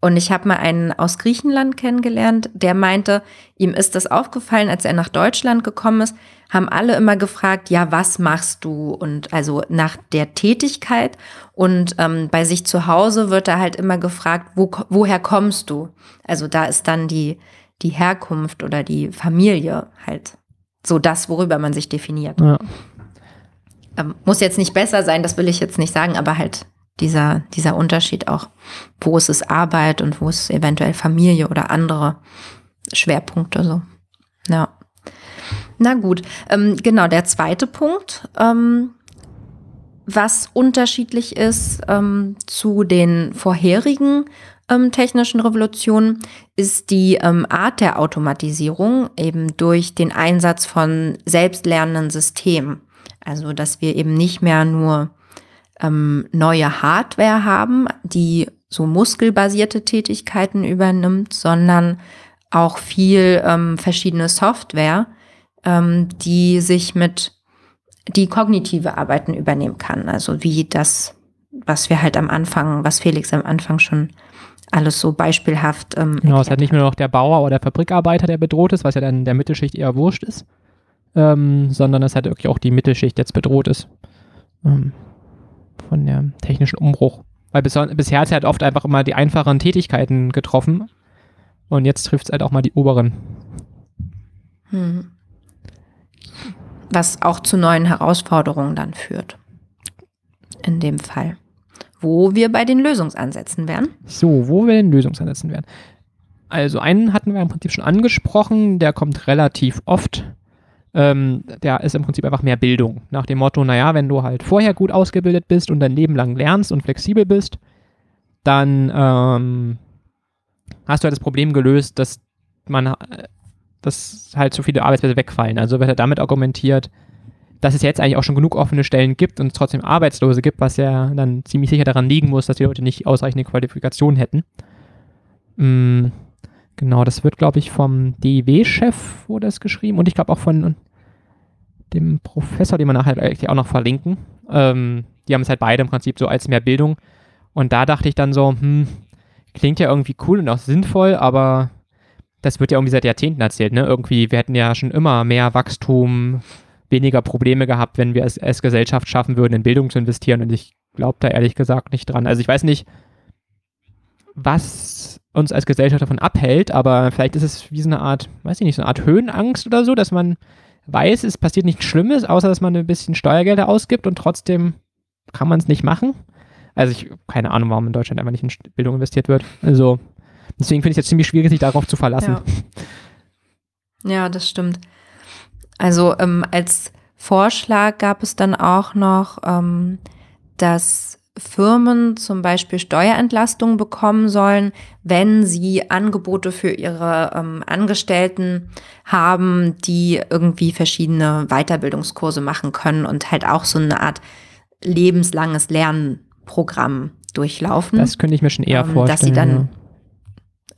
Und ich habe mal einen aus Griechenland kennengelernt, der meinte, ihm ist das aufgefallen, als er nach Deutschland gekommen ist, haben alle immer gefragt, ja, was machst du? Und also nach der Tätigkeit. Und ähm, bei sich zu Hause wird er halt immer gefragt, wo, woher kommst du? Also da ist dann die, die Herkunft oder die Familie halt so das, worüber man sich definiert. Ja. Ähm, muss jetzt nicht besser sein, das will ich jetzt nicht sagen, aber halt dieser, dieser Unterschied auch, wo ist es Arbeit und wo ist eventuell Familie oder andere Schwerpunkte so. Ja. Na gut, ähm, genau, der zweite Punkt, ähm, was unterschiedlich ist ähm, zu den vorherigen ähm, technischen Revolutionen, ist die ähm, Art der Automatisierung eben durch den Einsatz von selbstlernenden Systemen. Also, dass wir eben nicht mehr nur ähm, neue Hardware haben, die so muskelbasierte Tätigkeiten übernimmt, sondern auch viel ähm, verschiedene Software, ähm, die sich mit die kognitive Arbeiten übernehmen kann. Also wie das, was wir halt am Anfang, was Felix am Anfang schon alles so beispielhaft. Ähm, genau, es ist halt nicht nur noch der Bauer oder der Fabrikarbeiter, der bedroht ist, was ja dann der Mittelschicht eher wurscht ist, ähm, sondern es halt wirklich auch die Mittelschicht jetzt bedroht ist. Ähm, von der technischen Umbruch. Weil bis, bisher hat es halt oft einfach immer die einfachen Tätigkeiten getroffen. Und jetzt trifft es halt auch mal die oberen. Hm. Was auch zu neuen Herausforderungen dann führt. In dem Fall. Wo wir bei den Lösungsansätzen wären. So, wo wir den Lösungsansätzen wären. Also einen hatten wir im Prinzip schon angesprochen, der kommt relativ oft ähm, der ist im Prinzip einfach mehr Bildung. Nach dem Motto, naja, wenn du halt vorher gut ausgebildet bist und dein Leben lang lernst und flexibel bist, dann ähm, hast du halt das Problem gelöst, dass man, äh, dass halt so viele Arbeitsplätze wegfallen. Also wird halt damit argumentiert, dass es jetzt eigentlich auch schon genug offene Stellen gibt und es trotzdem Arbeitslose gibt, was ja dann ziemlich sicher daran liegen muss, dass die Leute nicht ausreichende Qualifikationen hätten. Mm, Genau, das wird, glaube ich, vom DIW-Chef wurde es geschrieben und ich glaube auch von dem Professor, den wir nachher eigentlich auch noch verlinken. Ähm, die haben es halt beide im Prinzip so als mehr Bildung. Und da dachte ich dann so, hm, klingt ja irgendwie cool und auch sinnvoll, aber das wird ja irgendwie seit Jahrzehnten erzählt, ne? Irgendwie, wir hätten ja schon immer mehr Wachstum, weniger Probleme gehabt, wenn wir es als Gesellschaft schaffen würden, in Bildung zu investieren. Und ich glaube da ehrlich gesagt nicht dran. Also ich weiß nicht, was uns als Gesellschaft davon abhält, aber vielleicht ist es wie so eine Art, weiß ich nicht, so eine Art Höhenangst oder so, dass man weiß, es passiert nichts Schlimmes, außer dass man ein bisschen Steuergelder ausgibt und trotzdem kann man es nicht machen. Also ich, keine Ahnung, warum in Deutschland einfach nicht in Bildung investiert wird. Also deswegen finde ich es jetzt ziemlich schwierig, sich darauf zu verlassen. Ja, ja das stimmt. Also ähm, als Vorschlag gab es dann auch noch, ähm, dass Firmen zum Beispiel Steuerentlastungen bekommen sollen, wenn sie Angebote für ihre ähm, Angestellten haben, die irgendwie verschiedene Weiterbildungskurse machen können und halt auch so eine Art lebenslanges Lernprogramm durchlaufen. Das könnte ich mir schon eher ähm, vorstellen. Dass sie dann.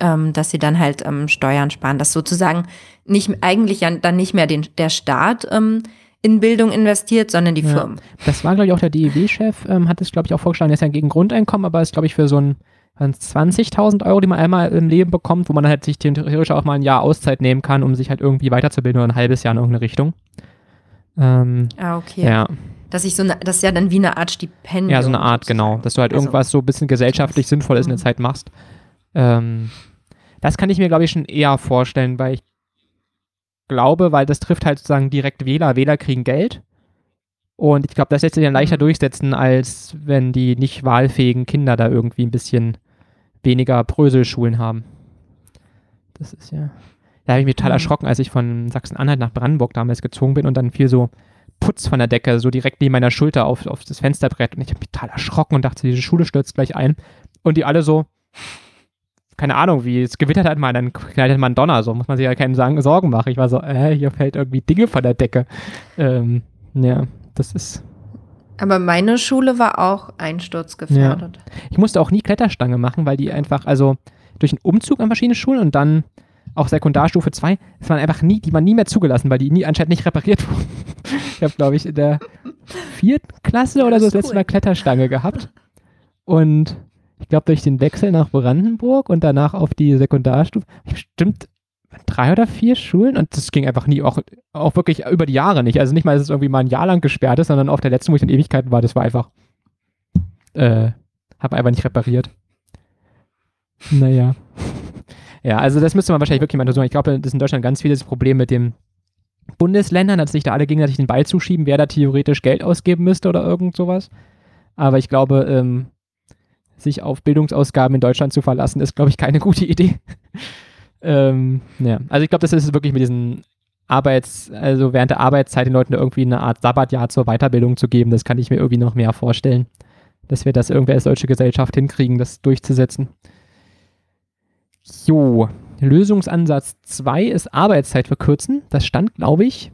Ähm, dass sie dann halt ähm, Steuern sparen, dass sozusagen nicht eigentlich ja dann nicht mehr den, der Staat ähm, in Bildung investiert, sondern die ja. Firmen. Das war, glaube ich, auch der DEW-Chef, ähm, hat es, glaube ich, auch vorgeschlagen, der ist ja gegen Grundeinkommen, aber ist, glaube ich, für so ein 20.000 Euro, die man einmal im Leben bekommt, wo man halt sich theoretisch auch mal ein Jahr Auszeit nehmen kann, um sich halt irgendwie weiterzubilden oder ein halbes Jahr in irgendeine Richtung. Ähm, ah, okay. Ja. Dass ich so eine, das ist ja dann wie eine Art Stipendium. Ja, so eine Art, sozusagen. genau. Dass du halt also, irgendwas so ein bisschen gesellschaftlich Sinnvolles in der mhm. Zeit machst. Ähm, das kann ich mir, glaube ich, schon eher vorstellen, weil ich glaube, weil das trifft halt sozusagen direkt Wähler. Wähler kriegen Geld. Und ich glaube, das lässt sich dann leichter mhm. durchsetzen, als wenn die nicht wahlfähigen Kinder da irgendwie ein bisschen weniger Bröselschulen haben. Das ist ja. Da habe ich mich total mhm. erschrocken, als ich von Sachsen-Anhalt nach Brandenburg damals gezogen bin und dann viel so Putz von der Decke, so direkt neben meiner Schulter auf, auf das Fensterbrett. Und ich habe mich total erschrocken und dachte, diese Schule stürzt gleich ein. Und die alle so, keine Ahnung, wie es gewittert hat mal, dann knallt man Donner, so muss man sich ja keine Sorgen machen. Ich war so, äh, hier fällt irgendwie Dinge von der Decke. Ähm, ja, das ist. Aber meine Schule war auch einsturzgefährdet. Ja. Ich musste auch nie Kletterstange machen, weil die einfach, also durch einen Umzug an verschiedene Schulen und dann auch Sekundarstufe 2, es waren einfach nie, die waren nie mehr zugelassen, weil die nie anscheinend nicht repariert wurden. ich habe, glaube ich, in der vierten Klasse oder so das, das letzte. Mal Kletterstange gehabt. Und ich glaube, durch den Wechsel nach Brandenburg und danach auf die Sekundarstufe, bestimmt drei oder vier Schulen und das ging einfach nie, auch, auch wirklich über die Jahre nicht. Also nicht mal, dass es irgendwie mal ein Jahr lang gesperrt ist, sondern auf der letzten, wo ich in Ewigkeiten war, das war einfach, äh, habe einfach nicht repariert. Naja. Ja, also das müsste man wahrscheinlich wirklich mal untersuchen. Ich glaube, das ist in Deutschland ganz vieles Problem mit den Bundesländern, dass sich da alle gegenseitig den Ball zuschieben, wer da theoretisch Geld ausgeben müsste oder irgend sowas. Aber ich glaube, ähm, sich auf Bildungsausgaben in Deutschland zu verlassen, ist, glaube ich, keine gute Idee. ähm, ja, also ich glaube, das ist wirklich mit diesen Arbeits-, also während der Arbeitszeit den Leuten irgendwie eine Art Sabbatjahr zur Weiterbildung zu geben, das kann ich mir irgendwie noch mehr vorstellen. Dass wir das irgendwer als deutsche Gesellschaft hinkriegen, das durchzusetzen. Jo, Lösungsansatz 2 ist Arbeitszeit verkürzen. Das stand, glaube ich,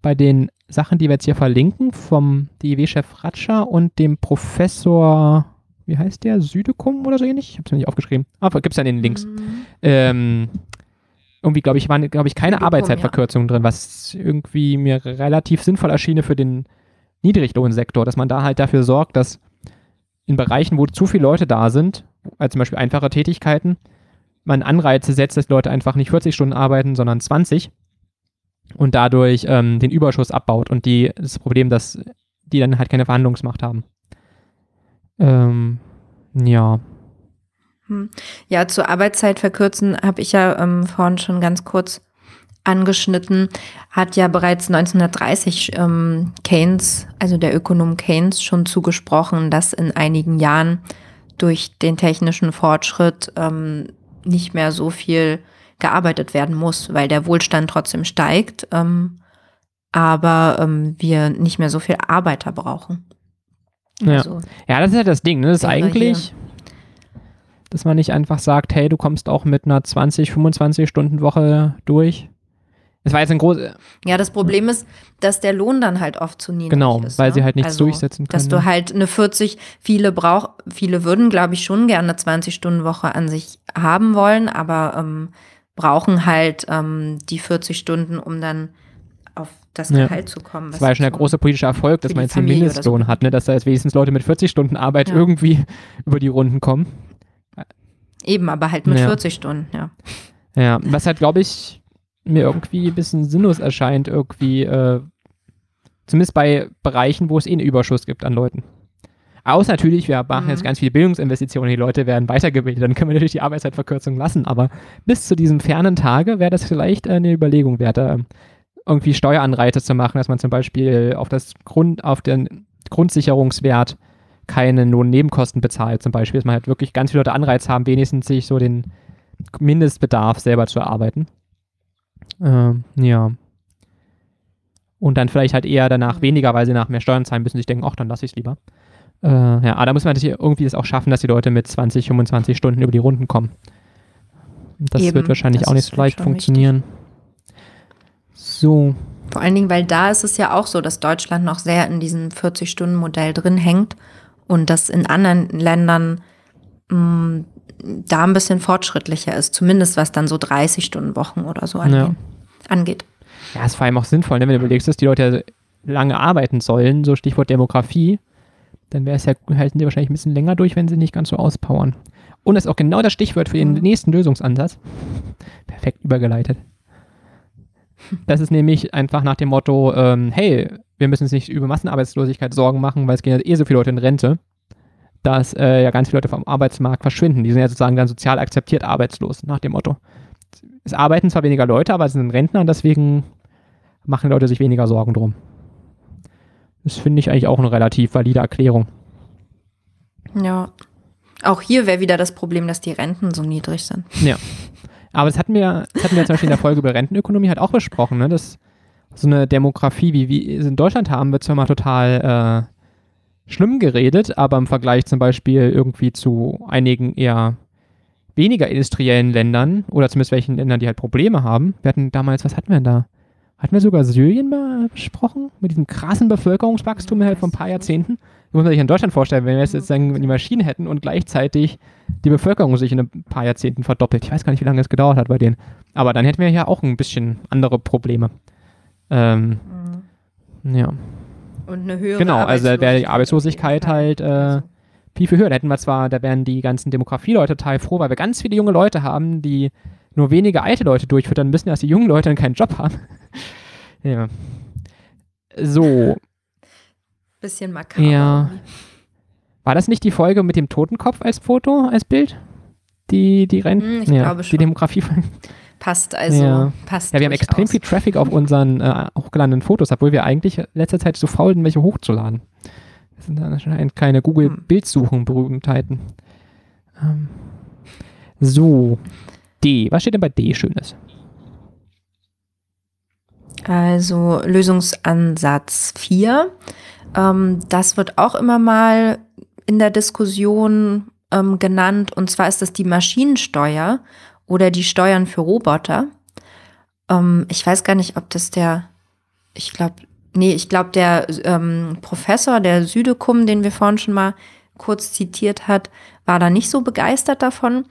bei den Sachen, die wir jetzt hier verlinken, vom DIW-Chef Ratscher und dem Professor wie heißt der? Südekum oder so ähnlich? Ich habe es mir nicht aufgeschrieben. Aber gibt es ja in den Links. Mhm. Ähm, irgendwie, glaube ich, waren, glaube ich, keine Südekum, Arbeitszeitverkürzungen ja. drin, was irgendwie mir relativ sinnvoll erschiene für den Niedriglohnsektor, dass man da halt dafür sorgt, dass in Bereichen, wo zu viele Leute da sind, als zum Beispiel einfache Tätigkeiten, man Anreize setzt, dass Leute einfach nicht 40 Stunden arbeiten, sondern 20 und dadurch ähm, den Überschuss abbaut und die, das Problem, dass die dann halt keine Verhandlungsmacht haben. Ähm, ja. Hm. Ja, zur Arbeitszeit verkürzen habe ich ja ähm, vorhin schon ganz kurz angeschnitten, hat ja bereits 1930 ähm, Keynes, also der Ökonom Keynes, schon zugesprochen, dass in einigen Jahren durch den technischen Fortschritt ähm, nicht mehr so viel gearbeitet werden muss, weil der Wohlstand trotzdem steigt, ähm, aber ähm, wir nicht mehr so viel Arbeiter brauchen. Ja. Also, ja, das ist halt das Ding, ne? Das ist eigentlich, dass man nicht einfach sagt, hey, du kommst auch mit einer 20, 25 Stunden Woche durch. Das war jetzt ein großes. Ja, das Problem ist, dass der Lohn dann halt oft zu niedrig genau, ist. Genau, weil ne? sie halt nichts also, durchsetzen können. Dass du halt eine 40, viele brauch, viele würden, glaube ich, schon gerne eine 20-Stunden-Woche an sich haben wollen, aber ähm, brauchen halt ähm, die 40 Stunden, um dann das Gehalt ja. zu kommen. Das war ja schon der große politische Erfolg, dass man jetzt den Mindestlohn so. hat, ne? dass da jetzt wenigstens Leute mit 40 Stunden Arbeit ja. irgendwie über die Runden kommen. Eben, aber halt mit ja. 40 Stunden, ja. Ja, was halt, glaube ich, mir irgendwie ein bisschen sinnlos erscheint, irgendwie, äh, zumindest bei Bereichen, wo es eh einen Überschuss gibt an Leuten. Außer natürlich, wir machen mhm. jetzt ganz viele Bildungsinvestitionen, die Leute werden weitergebildet, dann können wir natürlich die Arbeitszeitverkürzung lassen, aber bis zu diesem fernen Tage wäre das vielleicht eine Überlegung wert, irgendwie Steueranreize zu machen, dass man zum Beispiel auf das Grund, auf den Grundsicherungswert keine Lohnnebenkosten bezahlt, zum Beispiel, dass man halt wirklich ganz viele Leute Anreiz haben, wenigstens sich so den Mindestbedarf selber zu erarbeiten. Ähm, ja. Und dann vielleicht halt eher danach mhm. weniger, weil sie nach mehr Steuern zahlen müssen, sich denken, ach, dann lasse ich es lieber. Äh, ja, aber da muss man natürlich irgendwie das auch schaffen, dass die Leute mit 20, 25 Stunden über die Runden kommen. Das Eben, wird wahrscheinlich auch nicht so leicht funktionieren. Wichtig. So. Vor allen Dingen, weil da ist es ja auch so, dass Deutschland noch sehr in diesem 40-Stunden-Modell drin hängt und das in anderen Ländern mh, mm, da ein bisschen fortschrittlicher ist, zumindest was dann so 30-Stunden-Wochen oder so ja. angeht. Ja, ist vor allem auch sinnvoll, ne? wenn du überlegst, dass die Leute ja lange arbeiten sollen, so Stichwort Demografie, dann wäre es ja, halten die wahrscheinlich ein bisschen länger durch, wenn sie nicht ganz so auspowern. Und das ist auch genau das Stichwort für den mhm. nächsten Lösungsansatz. Perfekt übergeleitet. Das ist nämlich einfach nach dem Motto, ähm, hey, wir müssen uns nicht über Massenarbeitslosigkeit Sorgen machen, weil es gehen ja eh so viele Leute in Rente, dass äh, ja ganz viele Leute vom Arbeitsmarkt verschwinden. Die sind ja sozusagen dann sozial akzeptiert arbeitslos, nach dem Motto. Es arbeiten zwar weniger Leute, aber es sind Rentner und deswegen machen Leute sich weniger Sorgen drum. Das finde ich eigentlich auch eine relativ valide Erklärung. Ja. Auch hier wäre wieder das Problem, dass die Renten so niedrig sind. Ja. Aber das hatten wir, das hatten wir zum Beispiel in der Folge über Rentenökonomie halt auch besprochen, ne? dass so eine Demografie, wie wir in Deutschland haben, wird zwar mal total äh, schlimm geredet, aber im Vergleich zum Beispiel irgendwie zu einigen eher weniger industriellen Ländern oder zumindest welchen Ländern, die halt Probleme haben. Wir hatten damals, was hatten wir denn da? Hatten wir sogar Syrien mal besprochen? Mit diesem krassen Bevölkerungswachstum halt von ein paar Jahrzehnten? Das muss man sich in Deutschland vorstellen, wenn wir jetzt sagen, die Maschinen hätten und gleichzeitig die Bevölkerung sich in ein paar Jahrzehnten verdoppelt. Ich weiß gar nicht, wie lange das gedauert hat bei denen. Aber dann hätten wir ja auch ein bisschen andere Probleme. Ähm, mhm. Ja. Und eine höhere Genau, also wäre die Arbeitslosigkeit halt äh, viel, viel höher. Da hätten wir zwar, da wären die ganzen Demografieleute total froh, weil wir ganz viele junge Leute haben, die nur wenige alte Leute durchfüttern müssen, dass die jungen Leute dann keinen Job haben. ja. So. Bisschen makaber. Ja. War das nicht die Folge mit dem Totenkopf als Foto, als Bild? Die, die Renten? Hm, ich ja, glaube schon. Die Demografie. Passt also. Ja. Passt Ja, wir haben extrem viel Traffic auf unseren äh, hochgeladenen Fotos, obwohl wir eigentlich letzter Zeit zu faul sind, welche hochzuladen. Das sind anscheinend keine Hm. Google-Bildsuchen-Berühmtheiten. Ähm. So. D. Was steht denn bei D Schönes? Also Lösungsansatz 4. Ähm, das wird auch immer mal in der Diskussion ähm, genannt. Und zwar ist das die Maschinensteuer oder die Steuern für Roboter. Ähm, ich weiß gar nicht, ob das der, ich glaube, nee, ich glaube, der ähm, Professor, der Südekum, den wir vorhin schon mal kurz zitiert hat, war da nicht so begeistert davon,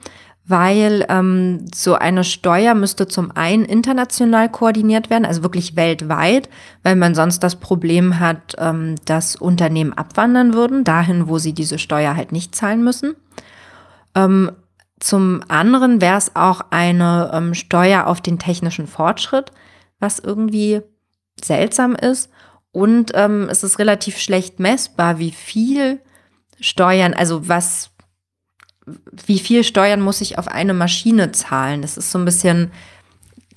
weil ähm, so eine Steuer müsste zum einen international koordiniert werden, also wirklich weltweit, weil man sonst das Problem hat, ähm, dass Unternehmen abwandern würden, dahin, wo sie diese Steuer halt nicht zahlen müssen. Ähm, zum anderen wäre es auch eine ähm, Steuer auf den technischen Fortschritt, was irgendwie seltsam ist. Und ähm, es ist relativ schlecht messbar, wie viel Steuern, also was, wie viel Steuern muss ich auf eine Maschine zahlen? Das ist so ein bisschen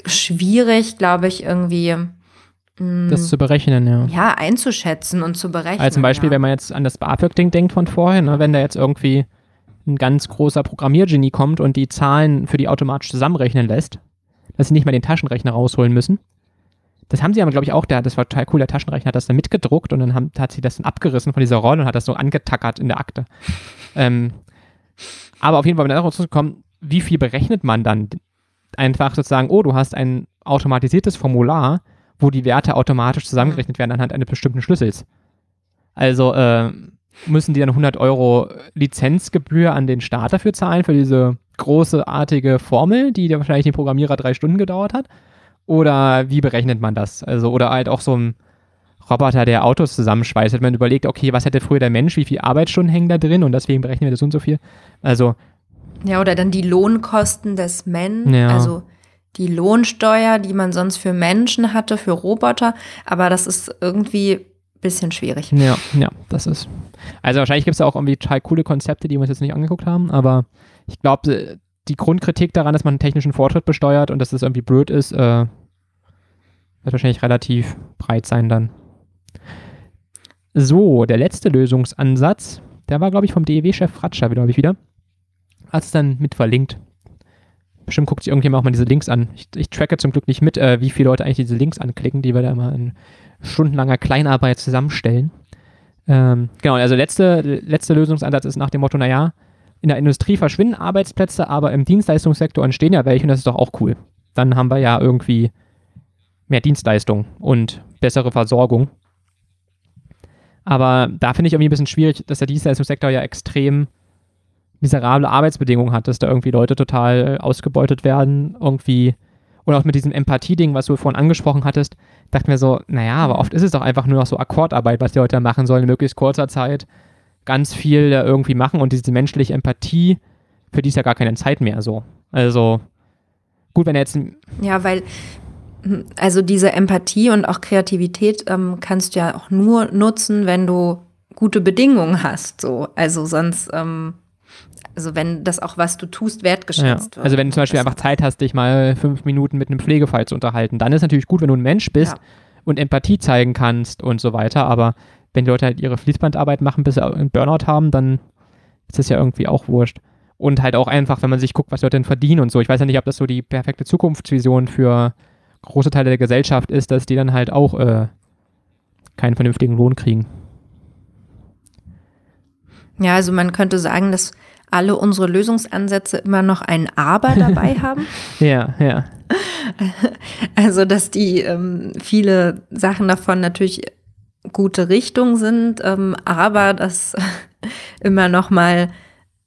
schwierig, glaube ich, irgendwie. mh, Das zu berechnen, ja. ja, einzuschätzen und zu berechnen. Also zum Beispiel, ja. wenn man jetzt an das BAföG-Ding denkt von vorhin, ne, wenn da jetzt irgendwie ein ganz großer Programmiergenie kommt und die Zahlen für die automatisch zusammenrechnen lässt, dass sie nicht mal den Taschenrechner rausholen müssen. Das haben sie aber, glaube ich, auch, der, das war total cool, der Taschenrechner hat das dann mitgedruckt und dann haben, hat sie das dann abgerissen von dieser Rolle und hat das so angetackert in der Akte. ähm, aber auf jeden Fall, wenn darauf zurückkommen, wie viel berechnet man dann? Einfach sozusagen, oh, du hast ein automatisiertes Formular, wo die Werte automatisch zusammengerechnet werden anhand eines bestimmten Schlüssels. Also äh, müssen die dann 100 Euro Lizenzgebühr an den Staat dafür zahlen, für diese großartige Formel, die wahrscheinlich den Programmierer drei Stunden gedauert hat? Oder wie berechnet man das? Also, oder halt auch so ein Roboter, der Autos zusammenschweißt, hat man überlegt, okay, was hätte früher der Mensch, wie viele Arbeitsstunden hängen da drin und deswegen berechnen wir das so und so viel. Also, Ja, oder dann die Lohnkosten des Menschen, Ja. also die Lohnsteuer, die man sonst für Menschen hatte, für Roboter. Aber das ist irgendwie ein bisschen schwierig. ja, ja, das ist. Also wahrscheinlich gibt es da auch irgendwie total coole Konzepte, die wir uns jetzt nicht angeguckt haben, aber ich glaube, die Grundkritik daran, dass man einen technischen Fortschritt besteuert und dass das irgendwie blöd ist, äh, wird wahrscheinlich relativ breit sein dann. So, der letzte Lösungsansatz, der war, glaube ich, vom DEW-Chef Fratscher, glaube ich, wieder. Hat es dann mit verlinkt. Bestimmt guckt sich irgendjemand auch mal diese Links an. Ich, ich tracke zum Glück nicht mit, äh, wie viele Leute eigentlich diese Links anklicken, die wir da immer in stundenlanger Kleinarbeit zusammenstellen. Ähm, genau, also letzte, letzte Lösungsansatz ist nach dem Motto, naja, in der Industrie verschwinden Arbeitsplätze, aber im Dienstleistungssektor entstehen ja welche und das ist doch auch cool. Dann haben wir ja irgendwie mehr Dienstleistung und bessere Versorgung. Aber da finde ich irgendwie ein bisschen schwierig, dass der Dienstleistungssektor ja extrem miserable Arbeitsbedingungen hat, dass da irgendwie Leute total ausgebeutet werden, irgendwie. Und auch mit diesem Empathie-Ding, was du vorhin angesprochen hattest, dachten wir so, naja, aber oft ist es doch einfach nur noch so Akkordarbeit, was die Leute machen sollen, in möglichst kurzer Zeit ganz viel da irgendwie machen und diese menschliche Empathie, für die ist ja gar keine Zeit mehr so. Also, gut, wenn er jetzt Ja, weil also diese Empathie und auch Kreativität ähm, kannst du ja auch nur nutzen, wenn du gute Bedingungen hast. So, also sonst, ähm, also wenn das auch was du tust Ja, wertgeschätzt wird. also wenn du zum Beispiel Das- einfach Zeit hast, dich mal fünf Minuten mit einem Pflegefall zu unterhalten, dann ist natürlich gut, wenn du ein Mensch bist Ja. und Empathie zeigen kannst und so weiter, aber wenn die Leute halt ihre Fließbandarbeit machen, bis sie einen Burnout haben, dann ist das ja irgendwie auch wurscht. Und halt auch einfach, wenn man sich guckt, was Leute denn verdienen und so. Ich weiß ja nicht, ob das so die perfekte Zukunftsvision für große Teile der Gesellschaft ist, dass die dann halt auch äh, keinen vernünftigen Lohn kriegen. Ja, also man könnte sagen, dass alle unsere Lösungsansätze immer noch ein Aber dabei haben. ja, ja. Also, dass die ähm, viele Sachen davon natürlich gute Richtung sind, ähm, aber dass immer noch mal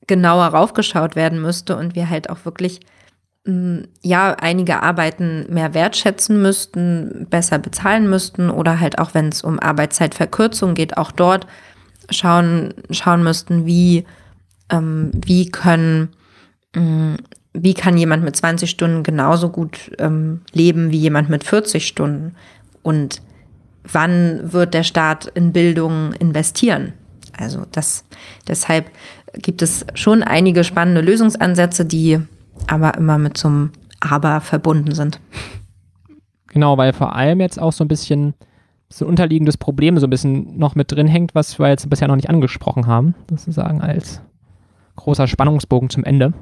genauer raufgeschaut werden müsste und wir halt auch wirklich ja, einige Arbeiten mehr wertschätzen müssten, besser bezahlen müssten oder halt auch, wenn es um Arbeitszeitverkürzung geht, auch dort schauen, schauen müssten, wie, ähm, wie können, ähm, wie kann jemand mit 20 Stunden genauso gut ähm, leben wie jemand mit 40 Stunden und wann wird der Staat in Bildung investieren? Also das, deshalb gibt es schon einige spannende Lösungsansätze, die aber immer mit so einem Aber verbunden sind. Genau, weil vor allem jetzt auch so ein bisschen so ein unterliegendes Problem so ein bisschen noch mit drin hängt, was wir jetzt bisher noch nicht angesprochen haben, sozusagen als großer Spannungsbogen zum Ende.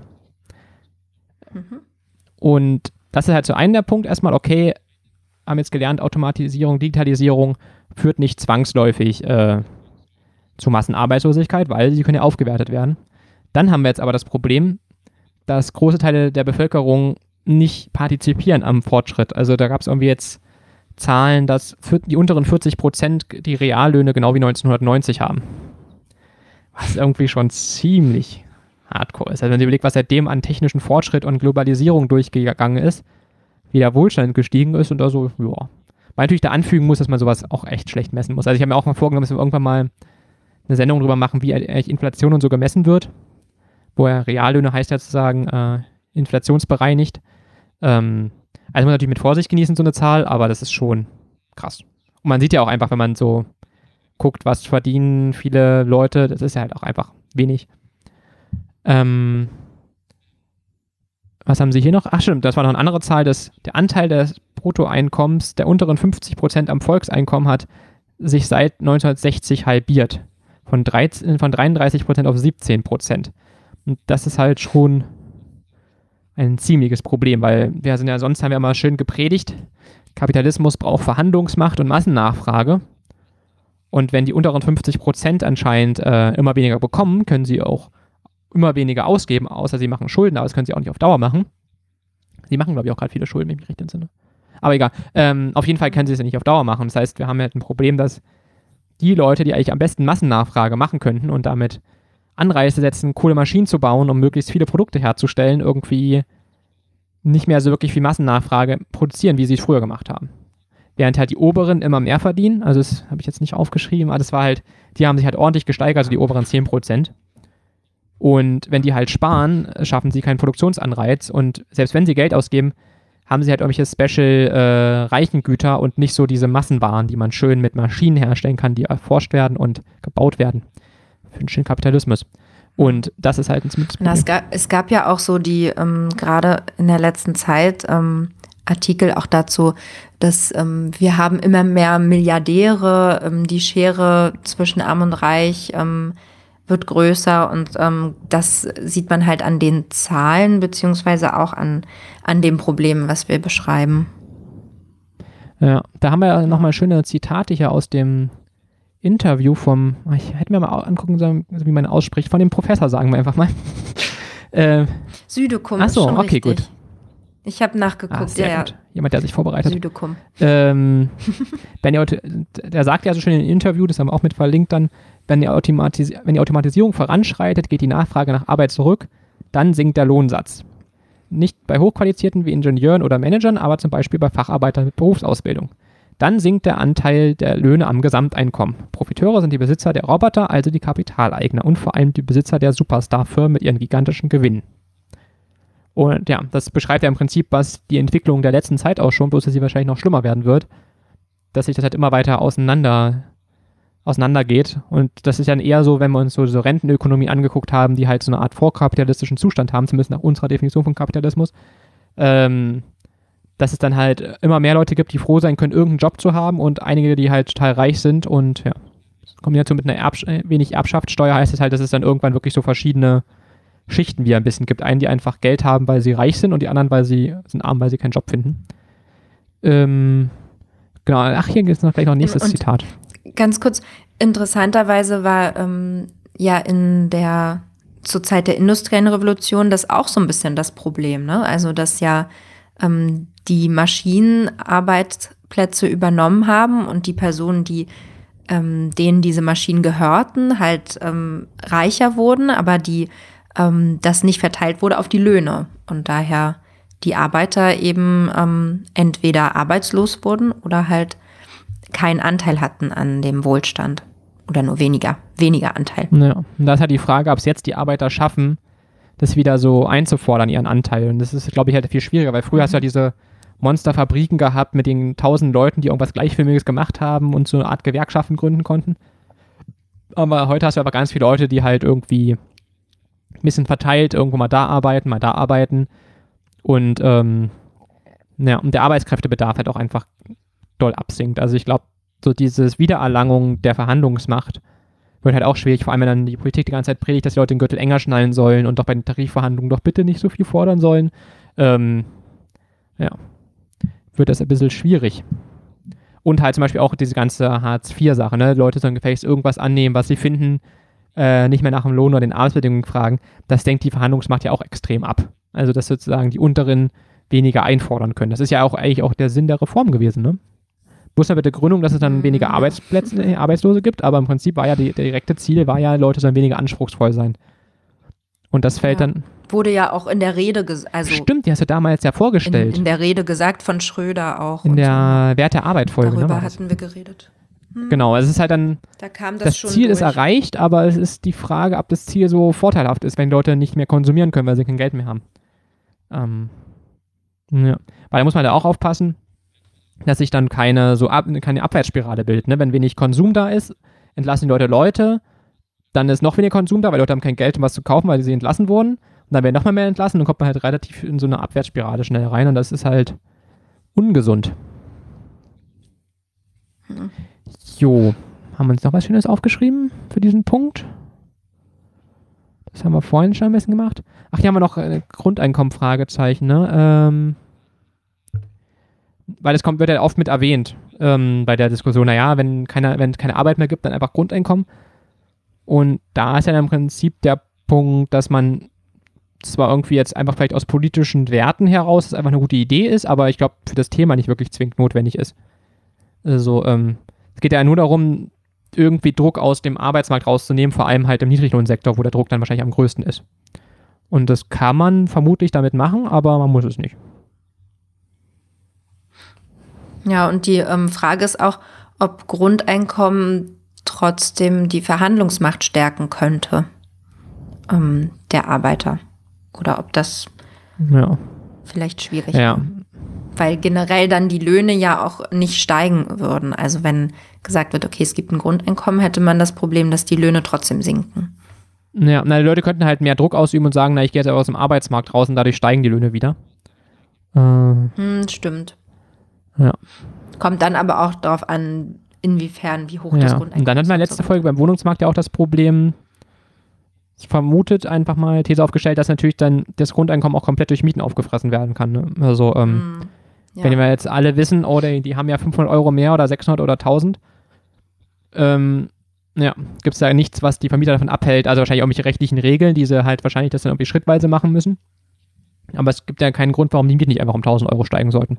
Mhm. Und das ist halt so ein der Punkt erstmal, okay, haben jetzt gelernt, Automatisierung, Digitalisierung führt nicht zwangsläufig äh, zu Massenarbeitslosigkeit, weil sie können ja aufgewertet werden. Dann haben wir jetzt aber das Problem, dass große Teile der Bevölkerung nicht partizipieren am Fortschritt. Also da gab es irgendwie jetzt Zahlen, dass die unteren 40 Prozent die Reallöhne genau wie 1990 haben. Was irgendwie schon ziemlich hardcore ist. Also wenn man überlegt, was seitdem an technischen Fortschritt und Globalisierung durchgegangen ist, wie der Wohlstand gestiegen ist und da so, ja. Weil natürlich da anfügen muss, dass man sowas auch echt schlecht messen muss. Also ich habe mir auch mal vorgenommen, dass wir irgendwann mal eine Sendung drüber machen, wie eigentlich Inflation und so gemessen wird. Wo ja Reallöhne heißt ja sozusagen äh, inflationsbereinigt. Ähm, also muss man natürlich mit Vorsicht genießen, so eine Zahl, aber das ist schon krass. Und man sieht ja auch einfach, wenn man so guckt, was verdienen viele Leute, das ist ja halt auch einfach wenig. Ähm, was haben sie hier noch? Ach stimmt, das war noch eine andere Zahl, dass der Anteil des Bruttoeinkommens der unteren 50 Prozent am Volkseinkommen hat sich seit 1960 halbiert. Von, 13, von 33 Prozent auf 17 Prozent. Und das ist halt schon ein ziemliches Problem, weil wir sind ja sonst haben wir immer schön gepredigt, Kapitalismus braucht Verhandlungsmacht und Massennachfrage. Und wenn die unteren 50 Prozent anscheinend äh, immer weniger bekommen, können sie auch immer weniger ausgeben, außer sie machen Schulden, aber das können sie auch nicht auf Dauer machen. Sie machen, glaube ich, auch gerade viele Schulden, wenn ich mich recht entsinne. Aber egal. Ähm, auf jeden Fall können sie es ja nicht auf Dauer machen. Das heißt, wir haben halt ein Problem, dass die Leute, die eigentlich am besten Massennachfrage machen könnten und damit Anreize setzen, coole Maschinen zu bauen, um möglichst viele Produkte herzustellen, irgendwie nicht mehr so wirklich viel Massennachfrage produzieren, wie sie es früher gemacht haben. Während halt die oberen immer mehr verdienen, also das habe ich jetzt nicht aufgeschrieben, aber das war halt, die haben sich halt ordentlich gesteigert, also die oberen 10%. Und wenn die halt sparen, schaffen sie keinen Produktionsanreiz und selbst wenn sie Geld ausgeben, haben sie halt irgendwelche Special äh, Reichengüter und nicht so diese Massenwaren, die man schön mit Maschinen herstellen kann, die erforscht werden und gebaut werden für den schönen Kapitalismus. Und das ist halt ein ziemliches Problem. Es gab, es gab ja auch so die, ähm, gerade in der letzten Zeit, ähm, Artikel auch dazu, dass ähm, wir haben immer mehr Milliardäre, ähm, die Schere zwischen Arm und Reich ähm, wird größer und ähm, das sieht man halt an den Zahlen beziehungsweise auch an, an dem Problem, was wir beschreiben. Ja, da haben wir ja nochmal schöne Zitate hier aus dem Interview vom, ich hätte mir mal angucken sollen, wie man ausspricht, von dem Professor, sagen wir einfach mal. äh, Südekum. Achso, okay, richtig. gut. Ich habe nachgeguckt, ah, sehr ja, gut. Jemand, der sich vorbereitet. Südekum. Ähm, der sagt ja so schön in dem Interview, das haben wir auch mit verlinkt dann, wenn die, Automatis wenn die Automatisierung voranschreitet, geht die Nachfrage nach Arbeit zurück, dann sinkt der Lohnsatz. Nicht bei Hochqualifizierten wie Ingenieuren oder Managern, aber zum Beispiel bei Facharbeitern mit Berufsausbildung. Dann sinkt der Anteil der Löhne am Gesamteinkommen. Profiteure sind die Besitzer der Roboter, also die Kapitaleigner und vor allem die Besitzer der Superstar-Firmen mit ihren gigantischen Gewinnen. Und ja, das beschreibt ja im Prinzip, was die Entwicklung der letzten Zeit auch schon, bloß dass sie wahrscheinlich noch schlimmer werden wird, dass sich das halt immer weiter auseinander auseinandergeht. Und das ist ja eher so, wenn wir uns so, so Rentenökonomie angeguckt haben, die halt so eine Art vorkapitalistischen Zustand haben, zumindest nach unserer Definition von Kapitalismus, ähm, dass es dann halt immer mehr Leute gibt, die froh sein können, irgendeinen Job zu haben und einige, die halt total reich sind und ja, Kombination mit einer Erbsch äh, wenig Erbschaftssteuer heißt es halt, dass es dann irgendwann wirklich so verschiedene Schichten wieder ein bisschen gibt. Einen, die einfach Geld haben, weil sie reich sind und die anderen, weil sie sind arm, weil sie keinen Job finden. Ähm, genau, ach, hier gibt es noch gleich noch ein nächstes Und- Zitat. Ganz kurz, interessanterweise war ähm, ja in der zur Zeit der industriellen Revolution das auch so ein bisschen das Problem, ne? Also dass ja ähm, die Maschinen Arbeitsplätze übernommen haben und die Personen, die ähm, denen diese Maschinen gehörten, halt ähm, reicher wurden, aber die ähm, das nicht verteilt wurde auf die Löhne und daher die Arbeiter eben ähm, entweder arbeitslos wurden oder halt keinen Anteil hatten an dem Wohlstand. Oder nur weniger, weniger Anteil. Ja, und da ist halt die Frage, ob es jetzt die Arbeiter schaffen, das wieder so einzufordern, ihren Anteil. Und das ist, glaube ich, halt viel schwieriger, weil früher hast du ja diese Monsterfabriken gehabt mit den tausend Leuten, die irgendwas Gleichförmiges gemacht haben und so eine Art Gewerkschaften gründen konnten. Aber heute hast du aber ganz viele Leute, die halt irgendwie ein bisschen verteilt irgendwo mal da arbeiten, mal da arbeiten. Und, ähm, ja, und der Arbeitskräftebedarf halt auch einfach doll absinkt. Also ich glaube, so dieses Wiedererlangung der Verhandlungsmacht wird halt auch schwierig, vor allem wenn dann die Politik die ganze Zeit predigt, dass die Leute den Gürtel enger schnallen sollen und doch bei den Tarifverhandlungen doch bitte nicht so viel fordern sollen. Ähm, ja, wird das ein bisschen schwierig. Und halt zum Beispiel auch diese ganze Hartz-IV-Sache, ne? Leute sollen gefälligst irgendwas annehmen, was sie finden, äh, nicht mehr nach dem Lohn oder den Arbeitsbedingungen fragen. Das denkt die Verhandlungsmacht ja auch extrem ab. Also, dass sozusagen die Unteren weniger einfordern können. Das ist ja auch eigentlich auch der Sinn der Reform gewesen, ne? Bloß mit der Gründung, dass es dann weniger Arbeitsplätze, äh, Arbeitslose gibt, aber im Prinzip war ja die, der direkte Ziel, war ja, Leute sollen weniger anspruchsvoll sein. Und das fällt Ja. dann, Wurde ja auch in der Rede, ges- also stimmt, die hast du damals ja in, vorgestellt. in der Rede gesagt von Schröder auch. In, der Wert der Arbeit-Folge, so. ne? Darüber das. hatten wir geredet. Genau, es ist halt dann, Da kam das, das, Ziel ist durch. erreicht, aber es ist die Frage, ob das Ziel so vorteilhaft ist, wenn Leute nicht mehr konsumieren können, weil sie kein Geld mehr haben. Ähm, ja. Weil da muss man da auch aufpassen, dass sich dann keine so ab, keine Abwärtsspirale bildet. Ne? Wenn wenig Konsum da ist, entlassen die Leute Leute, dann ist noch weniger Konsum da, weil Leute haben kein Geld, um was zu kaufen, weil sie entlassen wurden. Und dann werden noch mal mehr entlassen und dann kommt man halt relativ in so eine Abwärtsspirale schnell rein und das ist halt ungesund. Hm. Jo, haben wir uns noch was Schönes aufgeschrieben für diesen Punkt? Das haben wir vorhin schon ein bisschen gemacht. Ach, hier haben wir noch äh, Grundeinkommen, Fragezeichen, ne? Ähm, weil es kommt, wird ja oft mit erwähnt ähm, bei der Diskussion, naja, wenn keine, wenn es keine Arbeit mehr gibt, dann einfach Grundeinkommen. Und da ist ja im Prinzip der Punkt, dass man zwar irgendwie jetzt einfach vielleicht aus politischen Werten heraus es einfach eine gute Idee ist, aber ich glaube, für das Thema nicht wirklich zwingend notwendig ist. Also, ähm, es geht ja nur darum, irgendwie Druck aus dem Arbeitsmarkt rauszunehmen, vor allem halt im Niedriglohnsektor, wo der Druck dann wahrscheinlich am größten ist. Und das kann man vermutlich damit machen, aber man muss es nicht. Ja, und die ähm, Frage ist auch, ob Grundeinkommen trotzdem die Verhandlungsmacht stärken könnte ähm, der Arbeiter. Oder ob das Ja. vielleicht schwierig Ja. Weil generell dann die Löhne ja auch nicht steigen würden. Also wenn gesagt wird, okay, es gibt ein Grundeinkommen, hätte man das Problem, dass die Löhne trotzdem sinken. Ja, na, die Leute könnten halt mehr Druck ausüben und sagen, na, ich gehe jetzt aber aus dem Arbeitsmarkt raus und dadurch steigen die Löhne wieder. Äh, Hm, stimmt. Ja. Kommt dann aber auch darauf an, inwiefern, wie hoch das ja. Grundeinkommen Und dann hatten wir ist letzte so. Folge beim Wohnungsmarkt ja auch das Problem, vermutet einfach mal These aufgestellt, dass natürlich dann das Grundeinkommen auch komplett durch Mieten aufgefressen werden kann. Ne? Also, ähm, Hm, ja. Wenn wir jetzt alle wissen, oh, die, die haben ja 500 Euro mehr oder 600 oder 1000, ähm, ja, gibt es da nichts, was die Vermieter davon abhält. Also wahrscheinlich auch irgendwelche rechtlichen Regeln, die sie halt wahrscheinlich das dann irgendwie schrittweise machen müssen. Aber es gibt ja keinen Grund, warum die Mieten nicht einfach um 1000 Euro steigen sollten.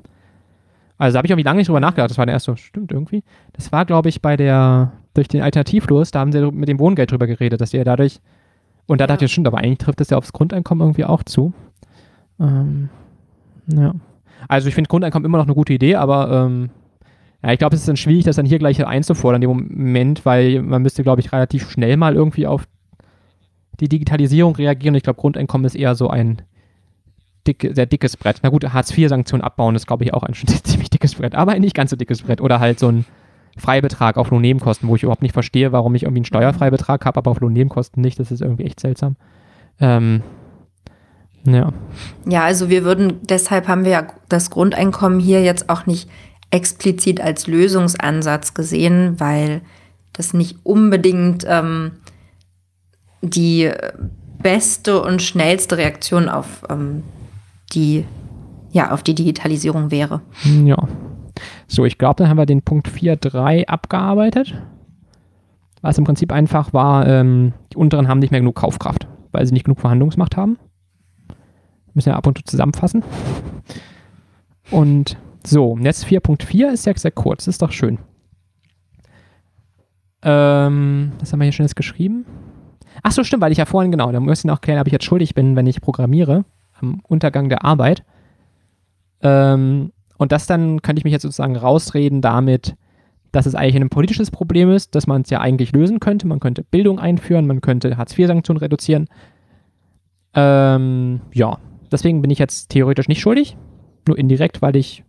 Also da habe ich irgendwie lange nicht drüber nachgedacht. Das war der erste, stimmt irgendwie. Das war, glaube ich, bei der, durch den Alternativlos, da haben sie mit dem Wohngeld drüber geredet, dass ja dadurch, und da Ja. dachte ich, stimmt, aber eigentlich trifft das ja aufs Grundeinkommen irgendwie auch zu. Ähm, ja. Also ich finde Grundeinkommen immer noch eine gute Idee, aber ähm, ja, ich glaube, es ist dann schwierig, das dann hier gleich einzufordern in dem Moment, weil man müsste, glaube ich, relativ schnell mal irgendwie auf die Digitalisierung reagieren. Ich glaube, Grundeinkommen ist eher so ein dick, sehr dickes Brett. Na gut, Hartz-IV-Sanktionen abbauen ist, glaube ich, auch ein ziemlich dickes Brett, aber ein nicht ganz so dickes Brett. Oder halt so ein Freibetrag auf Lohnnebenkosten, wo ich überhaupt nicht verstehe, warum ich irgendwie einen Steuerfreibetrag habe, aber auf Lohnnebenkosten nicht. Das ist irgendwie echt seltsam. Ähm, ja. Ja, also wir würden, deshalb haben wir ja das Grundeinkommen hier jetzt auch nicht explizit als Lösungsansatz gesehen, weil das nicht unbedingt ähm, die beste und schnellste Reaktion auf ähm, die ja auf die Digitalisierung wäre. Ja. So, ich glaube, dann haben wir den Punkt 4.3 abgearbeitet. Was im Prinzip einfach war, ähm, die unteren haben nicht mehr genug Kaufkraft, weil sie nicht genug Verhandlungsmacht haben. Müssen wir ab und zu zusammenfassen. Und so, jetzt 4.4 ist ja sehr kurz, ist doch schön. Ähm, was haben wir hier schon jetzt geschrieben? Ach so, stimmt, weil ich ja vorhin, genau, da müssen wir auch klären, ob ich jetzt schuldig bin, wenn ich programmiere, am Untergang der Arbeit. Ähm, und das dann könnte ich mich jetzt sozusagen rausreden damit, dass es eigentlich ein politisches Problem ist, dass man es ja eigentlich lösen könnte. Man könnte Bildung einführen, man könnte Hartz-IV-Sanktionen reduzieren. Ähm, ja, deswegen bin ich jetzt theoretisch nicht schuldig, nur indirekt, weil ich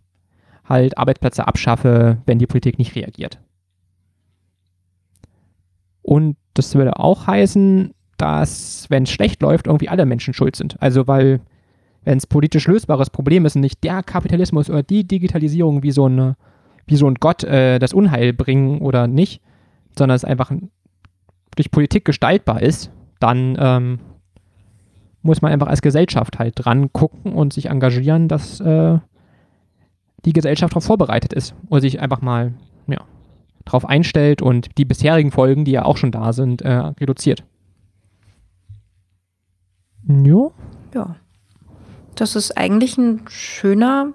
halt Arbeitsplätze abschaffe, wenn die Politik nicht reagiert. Und das würde auch heißen, dass, wenn es schlecht läuft, irgendwie alle Menschen schuld sind. Also, weil, wenn es politisch lösbares Problem ist und nicht der Kapitalismus oder die Digitalisierung wie so, eine, wie so ein Gott äh, das Unheil bringen oder nicht, sondern es einfach durch Politik gestaltbar ist, dann ähm, muss man einfach als Gesellschaft halt dran gucken und sich engagieren, dass äh, die Gesellschaft darauf vorbereitet ist oder sich einfach mal ja, darauf einstellt und die bisherigen Folgen, die ja auch schon da sind, äh, reduziert. Ja. Ja. Das ist eigentlich ein schöner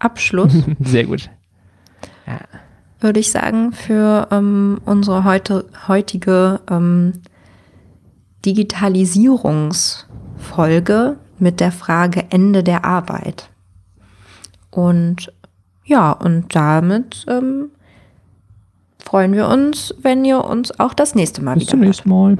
Abschluss. Sehr gut. Ja. Würde ich sagen, für ähm, unsere heute, heutige ähm, Digitalisierungsfolge mit der Frage Ende der Arbeit. Und ja, und damit ähm, freuen wir uns, wenn ihr uns auch das nächste Mal Bis wieder zum nächsten Mal.